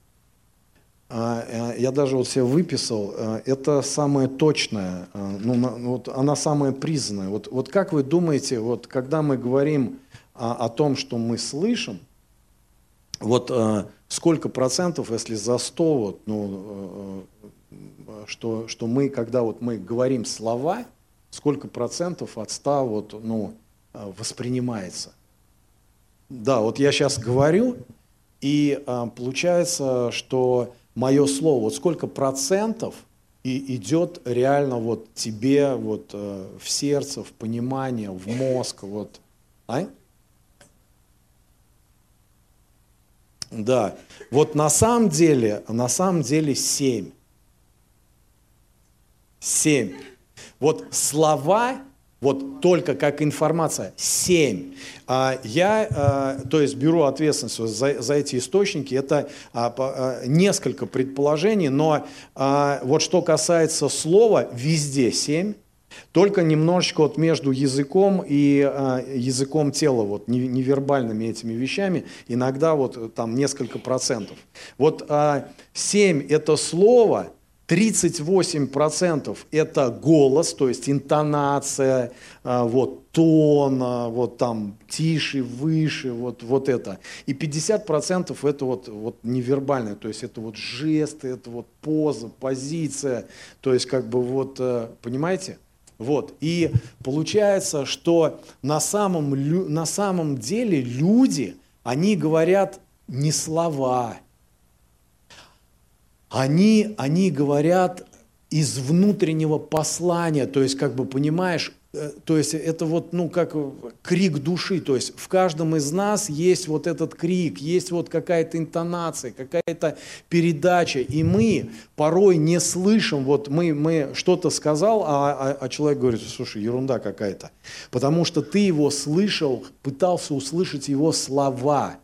A: а, э, я даже вот себе выписал, э, это самое точное, э, ну, вот она самая признанная. Вот, вот как вы думаете, вот когда мы говорим о, о том, что мы слышим, вот сколько процентов, если за 100, вот, ну, что, что мы, когда вот мы говорим слова, сколько процентов от 100 вот, ну, воспринимается? Да, вот я сейчас говорю, и а, получается, что мое слово, вот сколько процентов и идет реально вот тебе вот э, в сердце, в понимание, в мозг, вот, а? Да, вот на самом деле, на самом деле семь. Семь. Вот слова вот только как информация. Семь. А, я, а, то есть, беру ответственность за, за эти источники. Это а, несколько предположений, но вот что касается слова, везде семь. Только немножечко вот между языком и языком тела, вот невербальными этими вещами, иногда вот там несколько процентов. Вот семь это слово – 38% это голос, то есть интонация, а, вот, тон, а, вот там тише, выше, вот, вот это. И 50% это вот, вот невербальное, то есть это вот жесты, это вот поза, позиция, то есть как бы вот, э, понимаете? Вот. И получается, что на самом, на самом деле люди, они говорят не слова, они, они говорят из внутреннего послания, то есть, как бы, понимаешь, э, то есть это вот, ну, как крик души, то есть в каждом из нас есть вот этот крик, есть вот какая-то интонация, какая-то передача, и мы порой не слышим, вот мы, мы что-то сказал, а, а, а человек говорит, слушай, ерунда какая-то, потому что ты его слышал, пытался услышать его слова,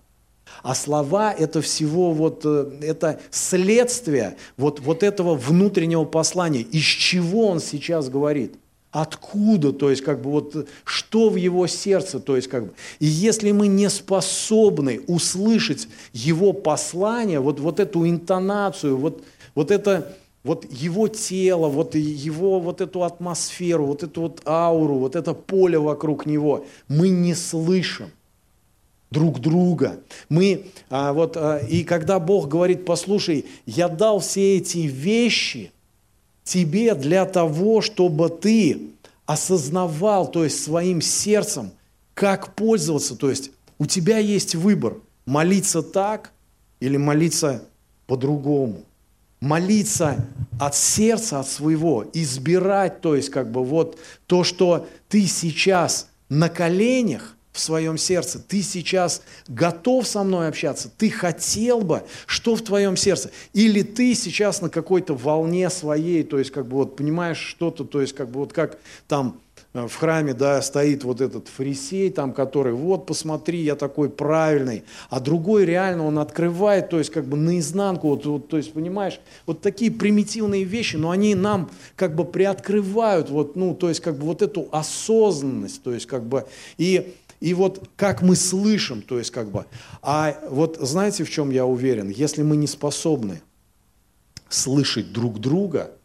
A: а слова – это всего вот, э, это следствие вот, вот этого внутреннего послания. Из чего он сейчас говорит? Откуда, то есть как бы вот что в его сердце, то есть как бы. И если мы не способны услышать его послание, вот, вот эту интонацию, вот, вот это, вот его тело, вот его вот эту атмосферу, вот эту вот ауру, вот это поле вокруг него, мы не слышим. Друг друга. Мы, а, вот, а, и когда Бог говорит, послушай, я дал все эти вещи тебе для того, чтобы ты осознавал, то есть своим сердцем, как пользоваться. То есть у тебя есть выбор, молиться так или молиться по-другому. Молиться от сердца, от своего, избирать, то есть как бы вот то, что ты сейчас на коленях, в своем сердце, ты сейчас готов со мной общаться, ты хотел бы, что в твоем сердце, или ты сейчас на какой-то волне своей, то есть как бы вот понимаешь что-то, то есть как бы вот как там Э, в храме, да, стоит вот этот фарисей, там, который, вот, посмотри, я такой правильный, а другой реально он открывает, то есть как бы наизнанку, вот, вот, то есть, понимаешь, вот такие примитивные вещи, но они нам как бы приоткрывают, вот, ну, то есть как бы вот эту осознанность, то есть как бы, и, и вот как мы слышим, то есть как бы, а вот знаете, в чем я уверен, если мы не способны слышать друг друга –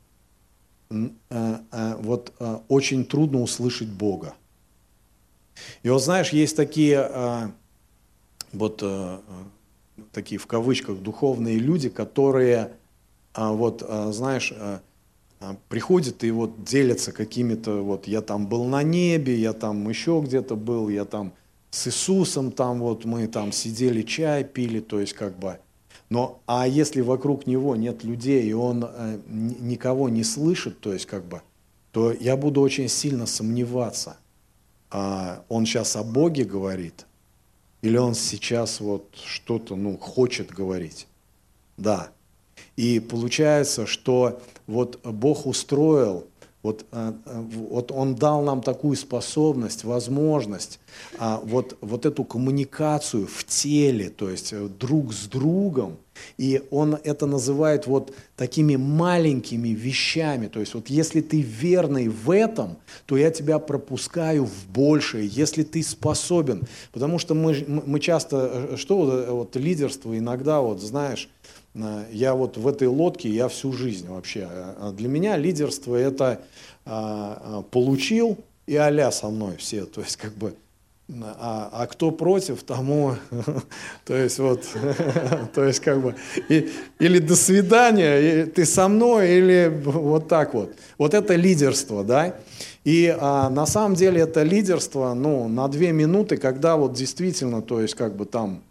A: Э, э, вот э, очень трудно услышать Бога. И вот знаешь, есть такие вот такие в кавычках духовные люди, которые вот знаешь приходят и вот делятся какими-то вот я там был на небе, я там еще где-то был, я там с Иисусом там вот мы там сидели чай пили, то есть как бы но, а если вокруг него нет людей, и он э, никого не слышит, то есть как бы, то я буду очень сильно сомневаться, а он сейчас о Боге говорит, или он сейчас вот что-то, ну, хочет говорить. Да. И получается, что вот Бог устроил вот, э, э, вот Он дал нам такую способность, возможность а, вот, вот эту коммуникацию в теле, то есть э, друг с другом. И Он это называет вот такими маленькими вещами. То есть вот если ты верный в этом, то я тебя пропускаю в большее, если ты способен. Потому что мы, мы часто, что вот лидерство иногда, вот знаешь, я вот в этой лодке, я всю жизнь вообще. А для меня лидерство это а, получил и аля со мной все. То есть как бы а, а кто против, тому, то есть вот, то есть как бы, и, или до свидания, и ты со мной, или вот так вот. Вот это лидерство, да. И а, на самом деле это лидерство, ну, на две минуты, когда вот действительно, то есть как бы там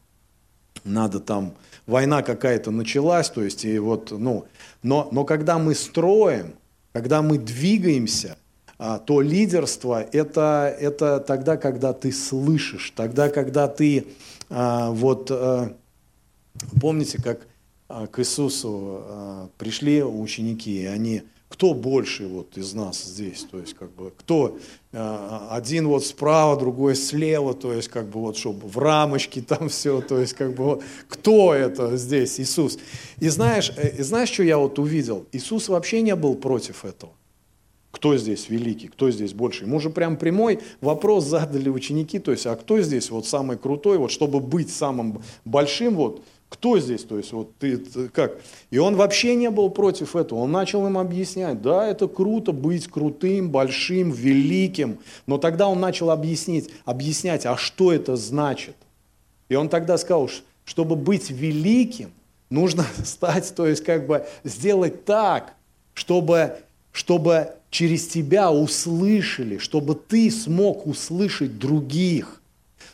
A: надо там война какая-то началась, то есть и вот, ну, но, но когда мы строим, когда мы двигаемся, а, то лидерство это, это тогда, когда ты слышишь, тогда, когда ты а, вот а, помните, как к Иисусу пришли ученики, и они кто больше вот из нас здесь, то есть как бы кто э, один вот справа, другой слева, то есть как бы вот чтобы в рамочке там все, то есть как бы вот, кто это здесь, Иисус. И знаешь, э, и знаешь, что я вот увидел? Иисус вообще не был против этого. Кто здесь великий, кто здесь больше? Ему же прям прямой вопрос задали ученики, то есть, а кто здесь вот самый крутой, вот чтобы быть самым большим, вот кто здесь? То есть, вот ты, как? И он вообще не был против этого. Он начал им объяснять, да, это круто быть крутым, большим, великим. Но тогда он начал объяснить, объяснять, а что это значит? И он тогда сказал, чтобы быть великим, нужно стать, то есть как бы сделать так, чтобы, чтобы через тебя услышали, чтобы ты смог услышать других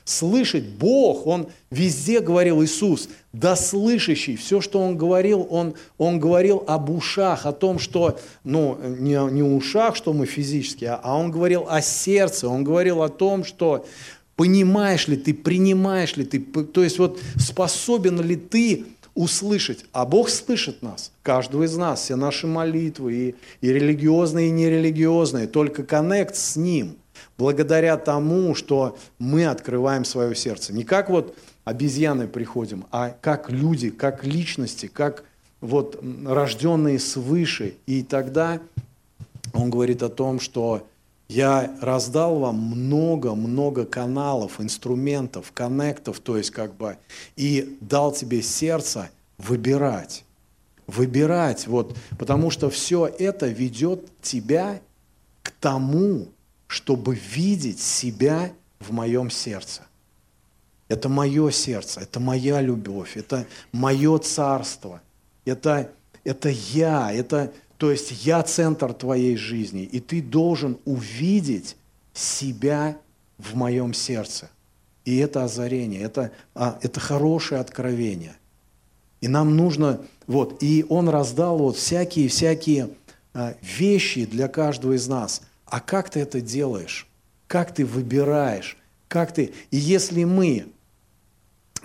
A: слышать Бог, Он везде говорил Иисус, да слышащий. Все, что Он говорил, Он, он говорил об ушах, о том, что, ну, не, не ушах, что мы физически, а, а Он говорил о сердце, Он говорил о том, что понимаешь ли ты, принимаешь ли ты, то есть вот способен ли ты услышать. А Бог слышит нас, каждого из нас, все наши молитвы, и, и религиозные, и нерелигиозные, только коннект с Ним – благодаря тому, что мы открываем свое сердце. Не как вот обезьяны приходим, а как люди, как личности, как вот рожденные свыше. И тогда он говорит о том, что я раздал вам много-много каналов, инструментов, коннектов, то есть как бы, и дал тебе сердце выбирать. Выбирать, вот, потому что все это ведет тебя к тому, чтобы видеть себя в моем сердце. Это мое сердце, это моя любовь, это мое царство, это, это я, это, то есть я центр твоей жизни, и ты должен увидеть себя в моем сердце. И это озарение, это, а, это хорошее откровение. И нам нужно, вот, и он раздал вот всякие-всякие а, вещи для каждого из нас. А как ты это делаешь? Как ты выбираешь? Как ты... И если мы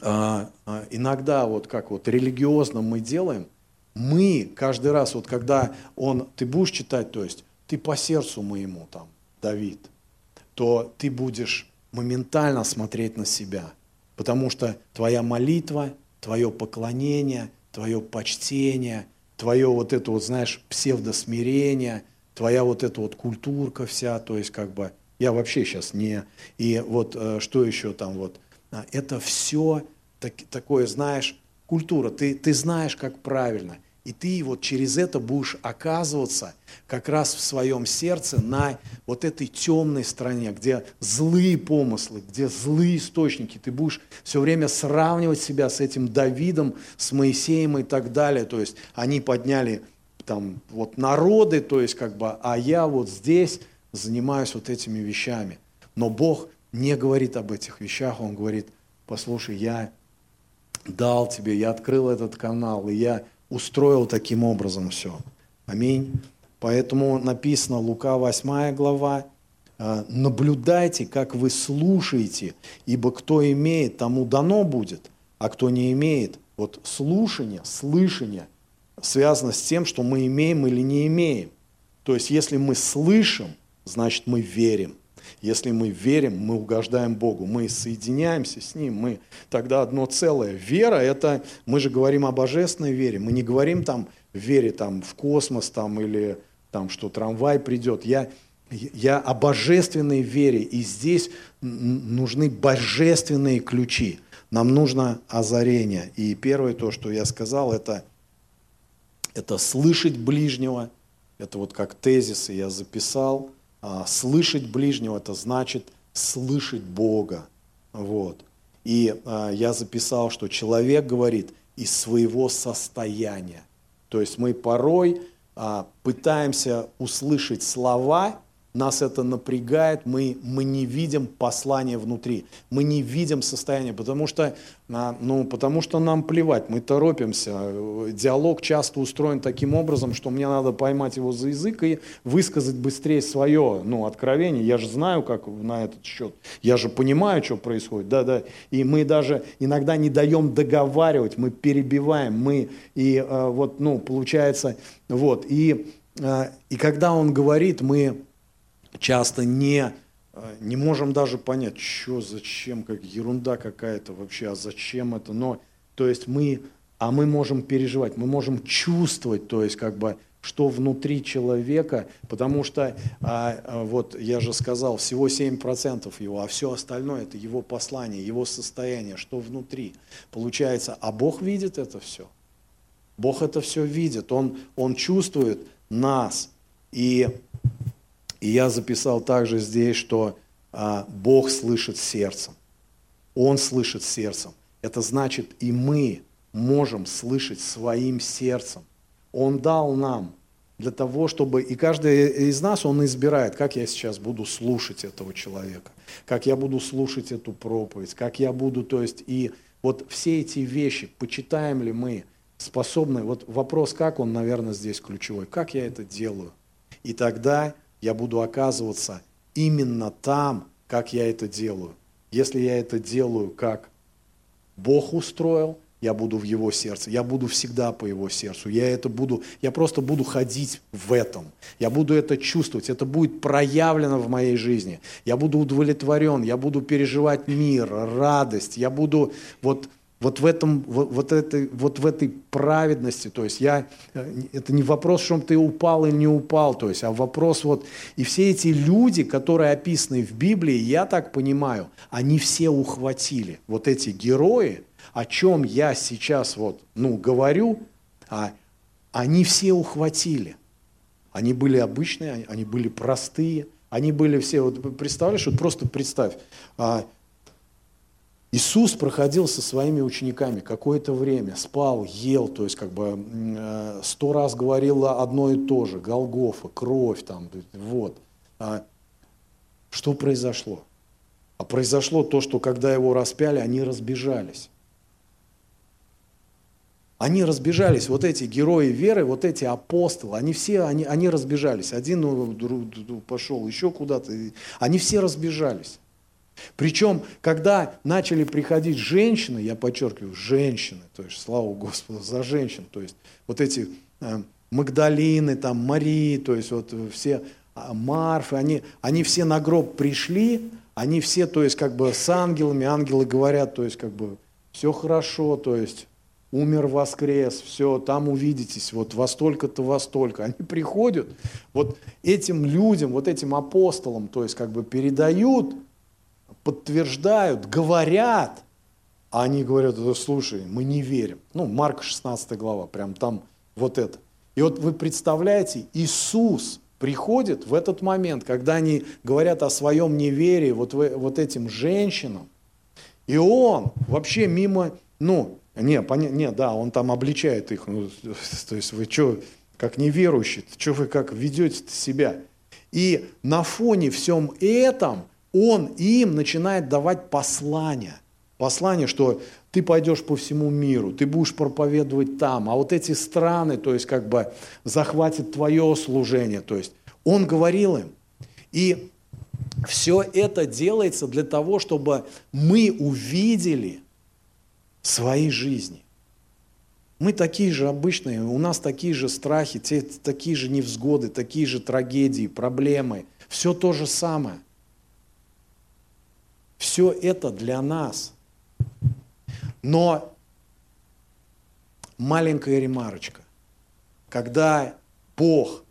A: а, а, иногда, вот как вот религиозно мы делаем, мы каждый раз, вот когда он, ты будешь читать, то есть ты по сердцу моему там, Давид, то ты будешь моментально смотреть на себя, потому что твоя молитва, твое поклонение, твое почтение, твое вот это вот, знаешь, псевдосмирение, твоя вот эта вот культурка вся, то есть как бы, я вообще сейчас не, и вот э, что еще там вот, а, это все так, такое, знаешь, культура. Ты, ты знаешь, как правильно. И ты вот через это будешь оказываться как раз в своем сердце на вот этой темной стороне, где злые помыслы, где злые источники. Ты будешь все время сравнивать себя с этим Давидом, с Моисеем и так далее. То есть они подняли там вот народы, то есть как бы, а я вот здесь занимаюсь вот этими вещами. Но Бог не говорит об этих вещах, Он говорит, послушай, я дал тебе, я открыл этот канал, и я устроил таким образом все. Аминь. Поэтому написано Лука 8 глава, «А, наблюдайте, как вы слушаете, ибо кто имеет, тому дано будет, а кто не имеет, вот слушание, слышание связано с тем, что мы имеем или не имеем. То есть если мы слышим, значит мы верим. Если мы верим, мы угождаем Богу, мы соединяемся с Ним, мы тогда одно целое. Вера – это, мы же говорим о божественной вере, мы не говорим там вере там, в космос там, или там, что трамвай придет. Я, я о божественной вере, и здесь нужны божественные ключи. Нам нужно озарение. И первое то, что я сказал, это, это слышать ближнего, это вот как тезисы я записал – а, слышать ближнего – это значит слышать Бога. Вот. И а, я записал, что человек говорит из своего состояния. То есть мы порой а, пытаемся услышать слова, нас это напрягает, мы, мы не видим послание внутри, мы не видим состояние, потому что, а, ну, потому что нам плевать, мы торопимся. Диалог часто устроен таким образом, что мне надо поймать его за язык и высказать быстрее свое ну, откровение. Я же знаю, как на этот счет, я же понимаю, что происходит. Да, да. И мы даже иногда не даем договаривать, мы перебиваем, мы, и а, вот, ну, получается, вот, и, а, и когда он говорит, мы часто не, э, не можем даже понять, что, зачем, как ерунда какая-то вообще, а зачем это. Но, то есть мы, а мы можем переживать, мы можем чувствовать, то есть как бы, что внутри человека, потому что, а, а, вот я же сказал, всего 7% его, а все остальное это его послание, его состояние, что внутри. Получается, а Бог видит это все. Бог это все видит, Он, он чувствует нас. И и я записал также здесь, что а, Бог слышит сердцем. Он слышит сердцем. Это значит, и мы можем слышать своим сердцем. Он дал нам для того, чтобы... И каждый из нас, он избирает, как я сейчас буду слушать этого человека, как я буду слушать эту проповедь, как я буду... То есть и вот все эти вещи, почитаем ли мы, способны... Вот вопрос, как он, наверное, здесь ключевой. Как я это делаю? И тогда я буду оказываться именно там, как я это делаю. Если я это делаю, как Бог устроил, я буду в его сердце, я буду всегда по его сердцу, я это буду, я просто буду ходить в этом, я буду это чувствовать, это будет проявлено в моей жизни, я буду удовлетворен, я буду переживать мир, радость, я буду вот вот в, этом, вот, вот, этой, вот в этой праведности, то есть я, э, это не вопрос, что ты упал или не упал, то есть, а вопрос вот, и все эти люди, которые описаны в Библии, я так понимаю, они все ухватили, вот эти герои, о чем я сейчас вот, ну, говорю, а, они все ухватили. Они были обычные, они были простые, они были все, вот представляешь, вот просто представь, а, Иисус проходил со своими учениками какое-то время, спал, ел, то есть как бы э, сто раз говорил одно и то же, Голгофа, кровь там, вот. А что произошло? А произошло то, что когда его распяли, они разбежались. Они разбежались, вот эти герои веры, вот эти апостолы, они все, они, они разбежались. Один ну, пошел еще куда-то, они все разбежались. Причем, когда начали приходить женщины, я подчеркиваю, женщины, то есть, слава Господу за женщин, то есть, вот эти э, Магдалины, там, Марии, то есть, вот все а, Марфы, они, они все на гроб пришли, они все, то есть, как бы с ангелами, ангелы говорят, то есть, как бы, все хорошо, то есть, умер, воскрес, все, там увидитесь, вот во столько-то, во столько. Они приходят, вот этим людям, вот этим апостолам, то есть как бы передают, подтверждают, говорят, а они говорят, слушай, мы не верим. Ну, Марка 16 глава, прям там вот это. И вот вы представляете, Иисус приходит в этот момент, когда они говорят о своем неверии вот, вот этим женщинам, и он вообще мимо, ну, не, поня... не, да, он там обличает их. Ну, то есть вы что, как неверующие, что вы как ведете себя? И на фоне всем этом он им начинает давать послание. Послание, что ты пойдешь по всему миру, ты будешь проповедовать там, а вот эти страны, то есть как бы захватит твое служение. То есть он говорил им. И все это делается для того, чтобы мы увидели – своей жизни. Мы такие же обычные, у нас такие же страхи, те, такие же невзгоды, такие же трагедии, проблемы. Все то же самое. Все это для нас. Но маленькая ремарочка. Когда Бог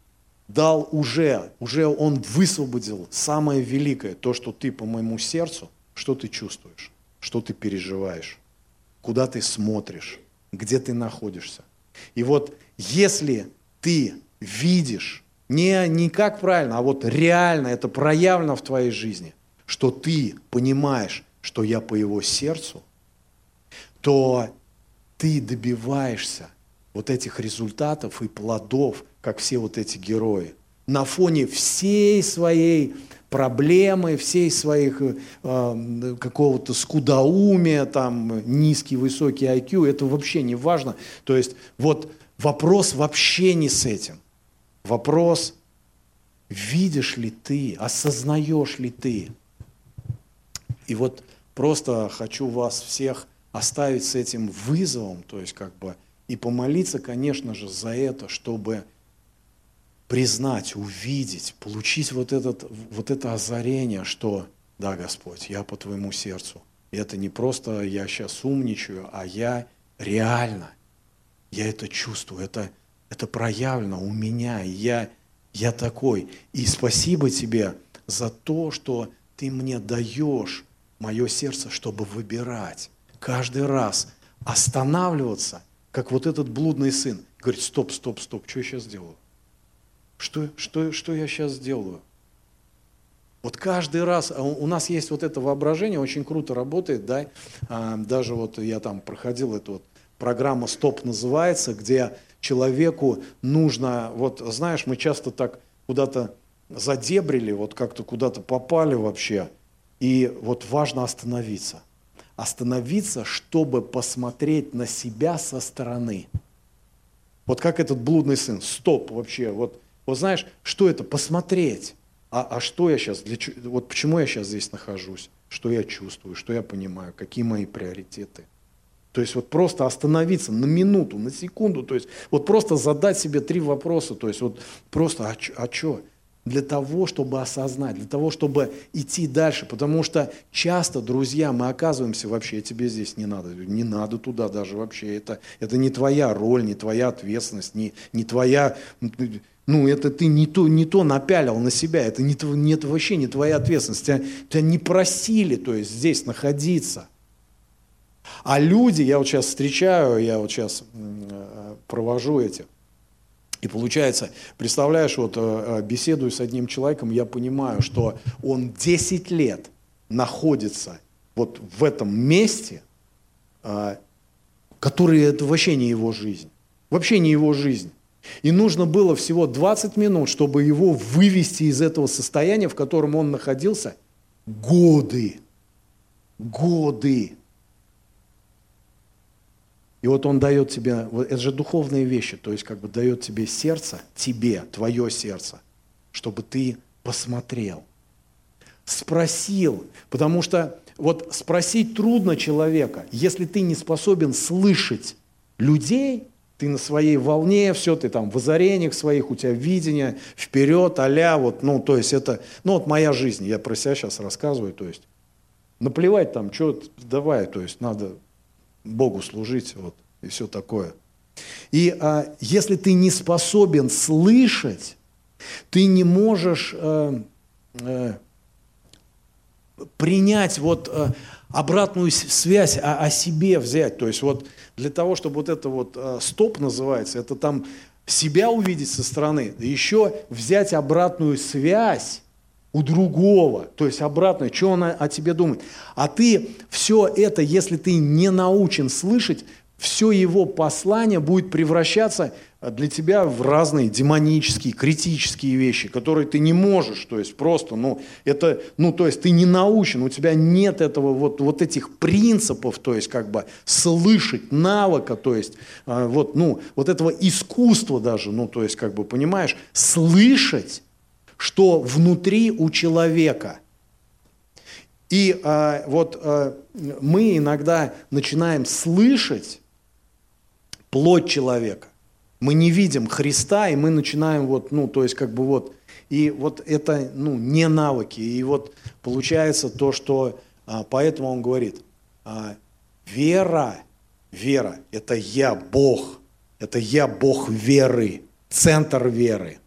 A: дал уже, уже Он высвободил самое великое, то, что ты по моему сердцу, что ты чувствуешь, что ты переживаешь куда ты смотришь, где ты находишься. И вот если ты видишь, не, не как правильно, а вот реально это проявлено в твоей жизни, что ты понимаешь, что я по его сердцу, то ты добиваешься вот этих результатов и плодов, как все вот эти герои, на фоне всей своей проблемы, всей своих э, какого-то скудоумия, там, низкий, высокий IQ, это вообще не важно. То есть вот вопрос вообще не с этим. Вопрос, видишь ли ты, осознаешь ли ты. И вот просто хочу вас всех оставить с этим вызовом, то есть как бы и помолиться, конечно же, за это, чтобы признать, увидеть, получить вот, этот, вот это озарение, что да, Господь, я по Твоему сердцу. И это не просто я сейчас умничаю, а я реально, я это чувствую, это, это проявлено у меня, я, я такой. И спасибо Тебе за то, что Ты мне даешь мое сердце, чтобы выбирать. Каждый раз останавливаться, как вот этот блудный сын. Говорит, стоп, стоп, стоп, что я сейчас делаю? Что, что, что я сейчас сделаю? Вот каждый раз, а у нас есть вот это воображение, очень круто работает, да, а, даже вот я там проходил эту вот программа «Стоп» называется, где человеку нужно, вот знаешь, мы часто так куда-то задебрили, вот как-то куда-то попали вообще, и вот важно остановиться. Остановиться, чтобы посмотреть на себя со стороны. Вот как этот блудный сын, стоп вообще, вот вот знаешь, что это? Посмотреть. А, а что я сейчас, для, вот почему я сейчас здесь нахожусь? Что я чувствую, что я понимаю, какие мои приоритеты? То есть вот просто остановиться на минуту, на секунду, то есть вот просто задать себе три вопроса, то есть вот просто, а, а? Для того, чтобы осознать, для того, чтобы идти дальше. Потому что часто, друзья, мы оказываемся вообще, тебе здесь не надо, не надо туда даже вообще. Это, это не твоя роль, не твоя ответственность, не, не твоя ну, это ты не то, не то напялил на себя, это, не, не, вообще не твоя ответственность. Тебя, тебя не просили, то есть здесь находиться. А люди, я вот сейчас встречаю, я вот сейчас э, провожу эти, и получается, представляешь, вот э, э, беседую с одним человеком, я понимаю, что он 10 лет находится вот в этом месте, а, который это вообще не его жизнь. Вообще не его жизнь. И нужно было всего 20 минут, чтобы его вывести из этого состояния, в котором он находился годы. Годы. И вот он дает тебе, вот это же духовные вещи, то есть как бы дает тебе сердце, тебе, твое сердце, чтобы ты посмотрел, спросил, потому что вот спросить трудно человека, если ты не способен слышать людей, ты на своей волне, все, ты там в озарениях своих, у тебя видение, вперед, а вот, ну, то есть это, ну, вот моя жизнь, я про себя сейчас рассказываю, то есть. Наплевать там, что, давай, то есть надо Богу служить, вот, и все такое. И а, если ты не способен слышать, ты не можешь э, э, принять вот э, обратную связь о, о себе взять. То есть вот для того, чтобы вот это вот э, стоп называется, это там себя увидеть со стороны, еще взять обратную связь у другого, то есть обратно, что он о, тебе думает. А ты все это, если ты не научен слышать, все его послание будет превращаться для тебя в разные демонические, критические вещи, которые ты не можешь, то есть просто, ну, это, ну, то есть ты не научен, у тебя нет этого вот, вот этих принципов, то есть как бы слышать, навыка, то есть а, вот, ну, вот этого искусства даже, ну, то есть как бы, понимаешь, слышать, что внутри у человека. И а, вот а, мы иногда начинаем слышать плоть человека. Мы не видим Христа, и мы начинаем вот, ну, то есть как бы вот, и вот это, ну, не навыки. И вот получается то, что, а, поэтому он говорит, а, вера, вера, это я Бог, это я Бог веры, центр веры.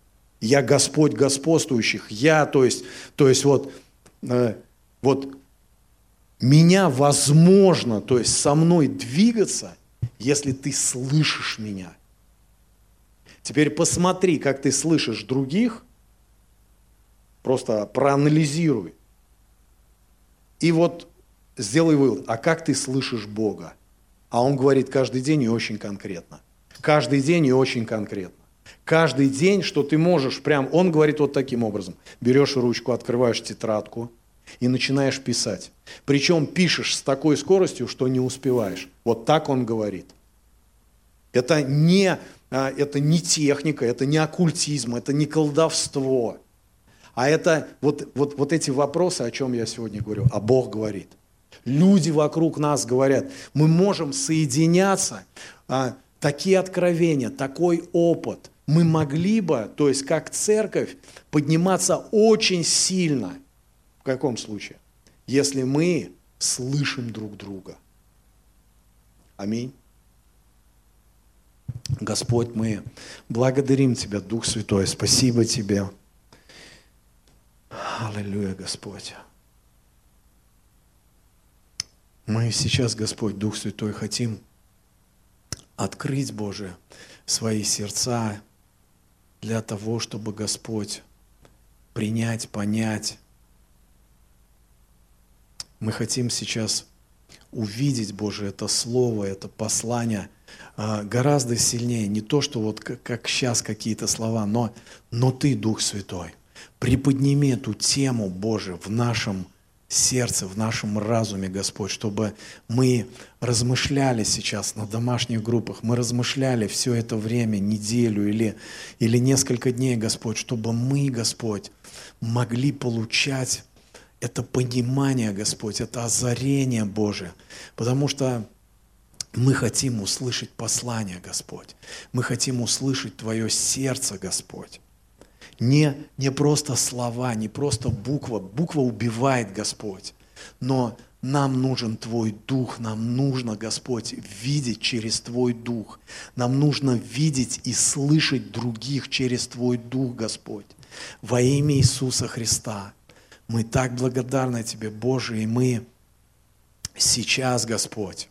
A: Я Господь господствующих, я, то есть, то есть вот, э, вот меня возможно, то есть со мной двигаться, если ты слышишь меня – Теперь посмотри, как ты слышишь других, просто проанализируй. И вот сделай вывод, а как ты слышишь Бога? А он говорит каждый день и очень конкретно. Каждый день и очень конкретно. Каждый день, что ты можешь прям, он говорит вот таким образом. Берешь ручку, открываешь тетрадку и начинаешь писать. Причем пишешь с такой скоростью, что не успеваешь. Вот так он говорит. Это не а, это не техника, это не оккультизм, это не колдовство. А это вот, вот, вот эти вопросы, о чем я сегодня говорю, а Бог говорит. Люди вокруг нас говорят, мы можем соединяться, а, такие откровения, такой опыт. Мы могли бы, то есть как церковь, подниматься очень сильно. В каком случае? Если мы слышим друг друга. Аминь. Господь, мы благодарим Тебя, Дух Святой, спасибо Тебе. Аллилуйя, Господь. Мы сейчас, Господь, Дух Святой, хотим открыть, Боже, свои сердца для того, чтобы, Господь, принять, понять. Мы хотим сейчас увидеть, Боже, это слово, это послание – а, гораздо сильнее. Не то, что вот как, сейчас какие-то слова, но, но Ты, Дух Святой, приподними эту тему, Боже, в нашем сердце, в нашем разуме, Господь, чтобы мы размышляли сейчас на домашних группах, мы размышляли все это время, неделю или, или несколько дней, Господь, чтобы мы, Господь, могли получать это понимание, Господь, это озарение Божие. Потому что мы хотим услышать послание, Господь. Мы хотим услышать Твое сердце, Господь. Не, не просто слова, не просто буква. Буква убивает, Господь. Но нам нужен Твой Дух, нам нужно, Господь, видеть через Твой Дух. Нам нужно видеть и слышать других через Твой Дух, Господь. Во имя Иисуса Христа. Мы так благодарны Тебе, Боже, и мы сейчас, Господь,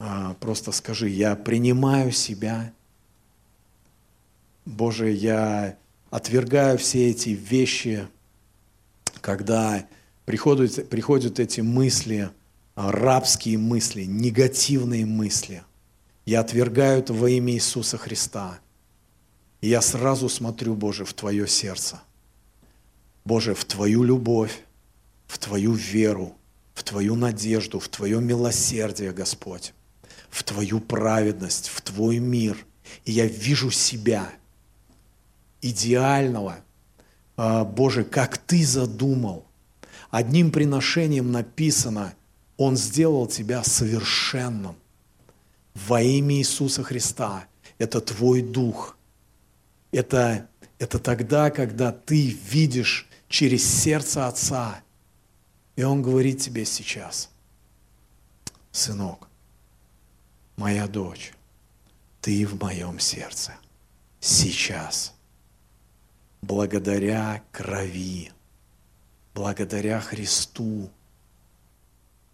A: а, просто скажи, я принимаю себя. Боже, я отвергаю все эти вещи, когда приходят, приходят эти мысли, а, рабские мысли, негативные мысли. Я отвергаю это во имя Иисуса Христа. И я сразу смотрю, Боже, в Твое сердце. Боже, в Твою любовь, в Твою веру, в Твою надежду, в Твое милосердие, Господь, в Твою праведность, в Твой мир. И я вижу себя идеального, а, Боже, как Ты задумал. Одним приношением написано, Он сделал тебя совершенным. Во имя Иисуса Христа. Это Твой Дух. Это, это тогда, когда Ты видишь через сердце Отца. И Он говорит тебе сейчас, сынок, моя дочь, ты в моем сердце сейчас, благодаря крови, благодаря Христу,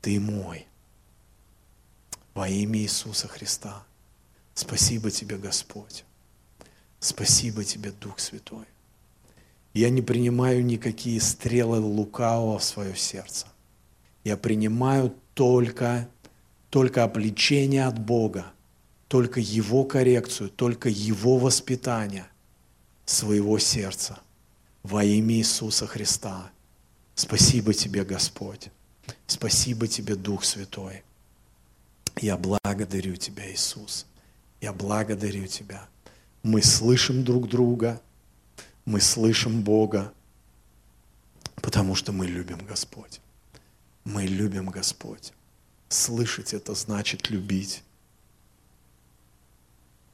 A: ты мой. Во имя Иисуса Христа. Спасибо тебе, Господь. Спасибо тебе, Дух Святой. Я не принимаю никакие стрелы лукавого в свое сердце. Я принимаю только, только обличение от Бога, только Его коррекцию, только Его воспитание своего сердца во имя Иисуса Христа. Спасибо Тебе, Господь. Спасибо Тебе, Дух Святой. Я благодарю Тебя, Иисус. Я благодарю Тебя. Мы слышим друг друга – мы слышим Бога, потому что мы любим Господь. Мы любим Господь. Слышать это значит любить.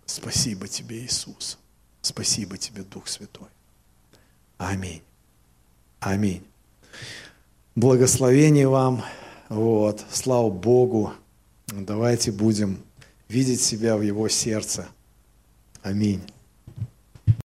A: Спасибо тебе, Иисус. Спасибо тебе, Дух Святой. Аминь. Аминь. Благословение вам. Вот. Слава Богу. Давайте будем видеть себя в Его сердце. Аминь.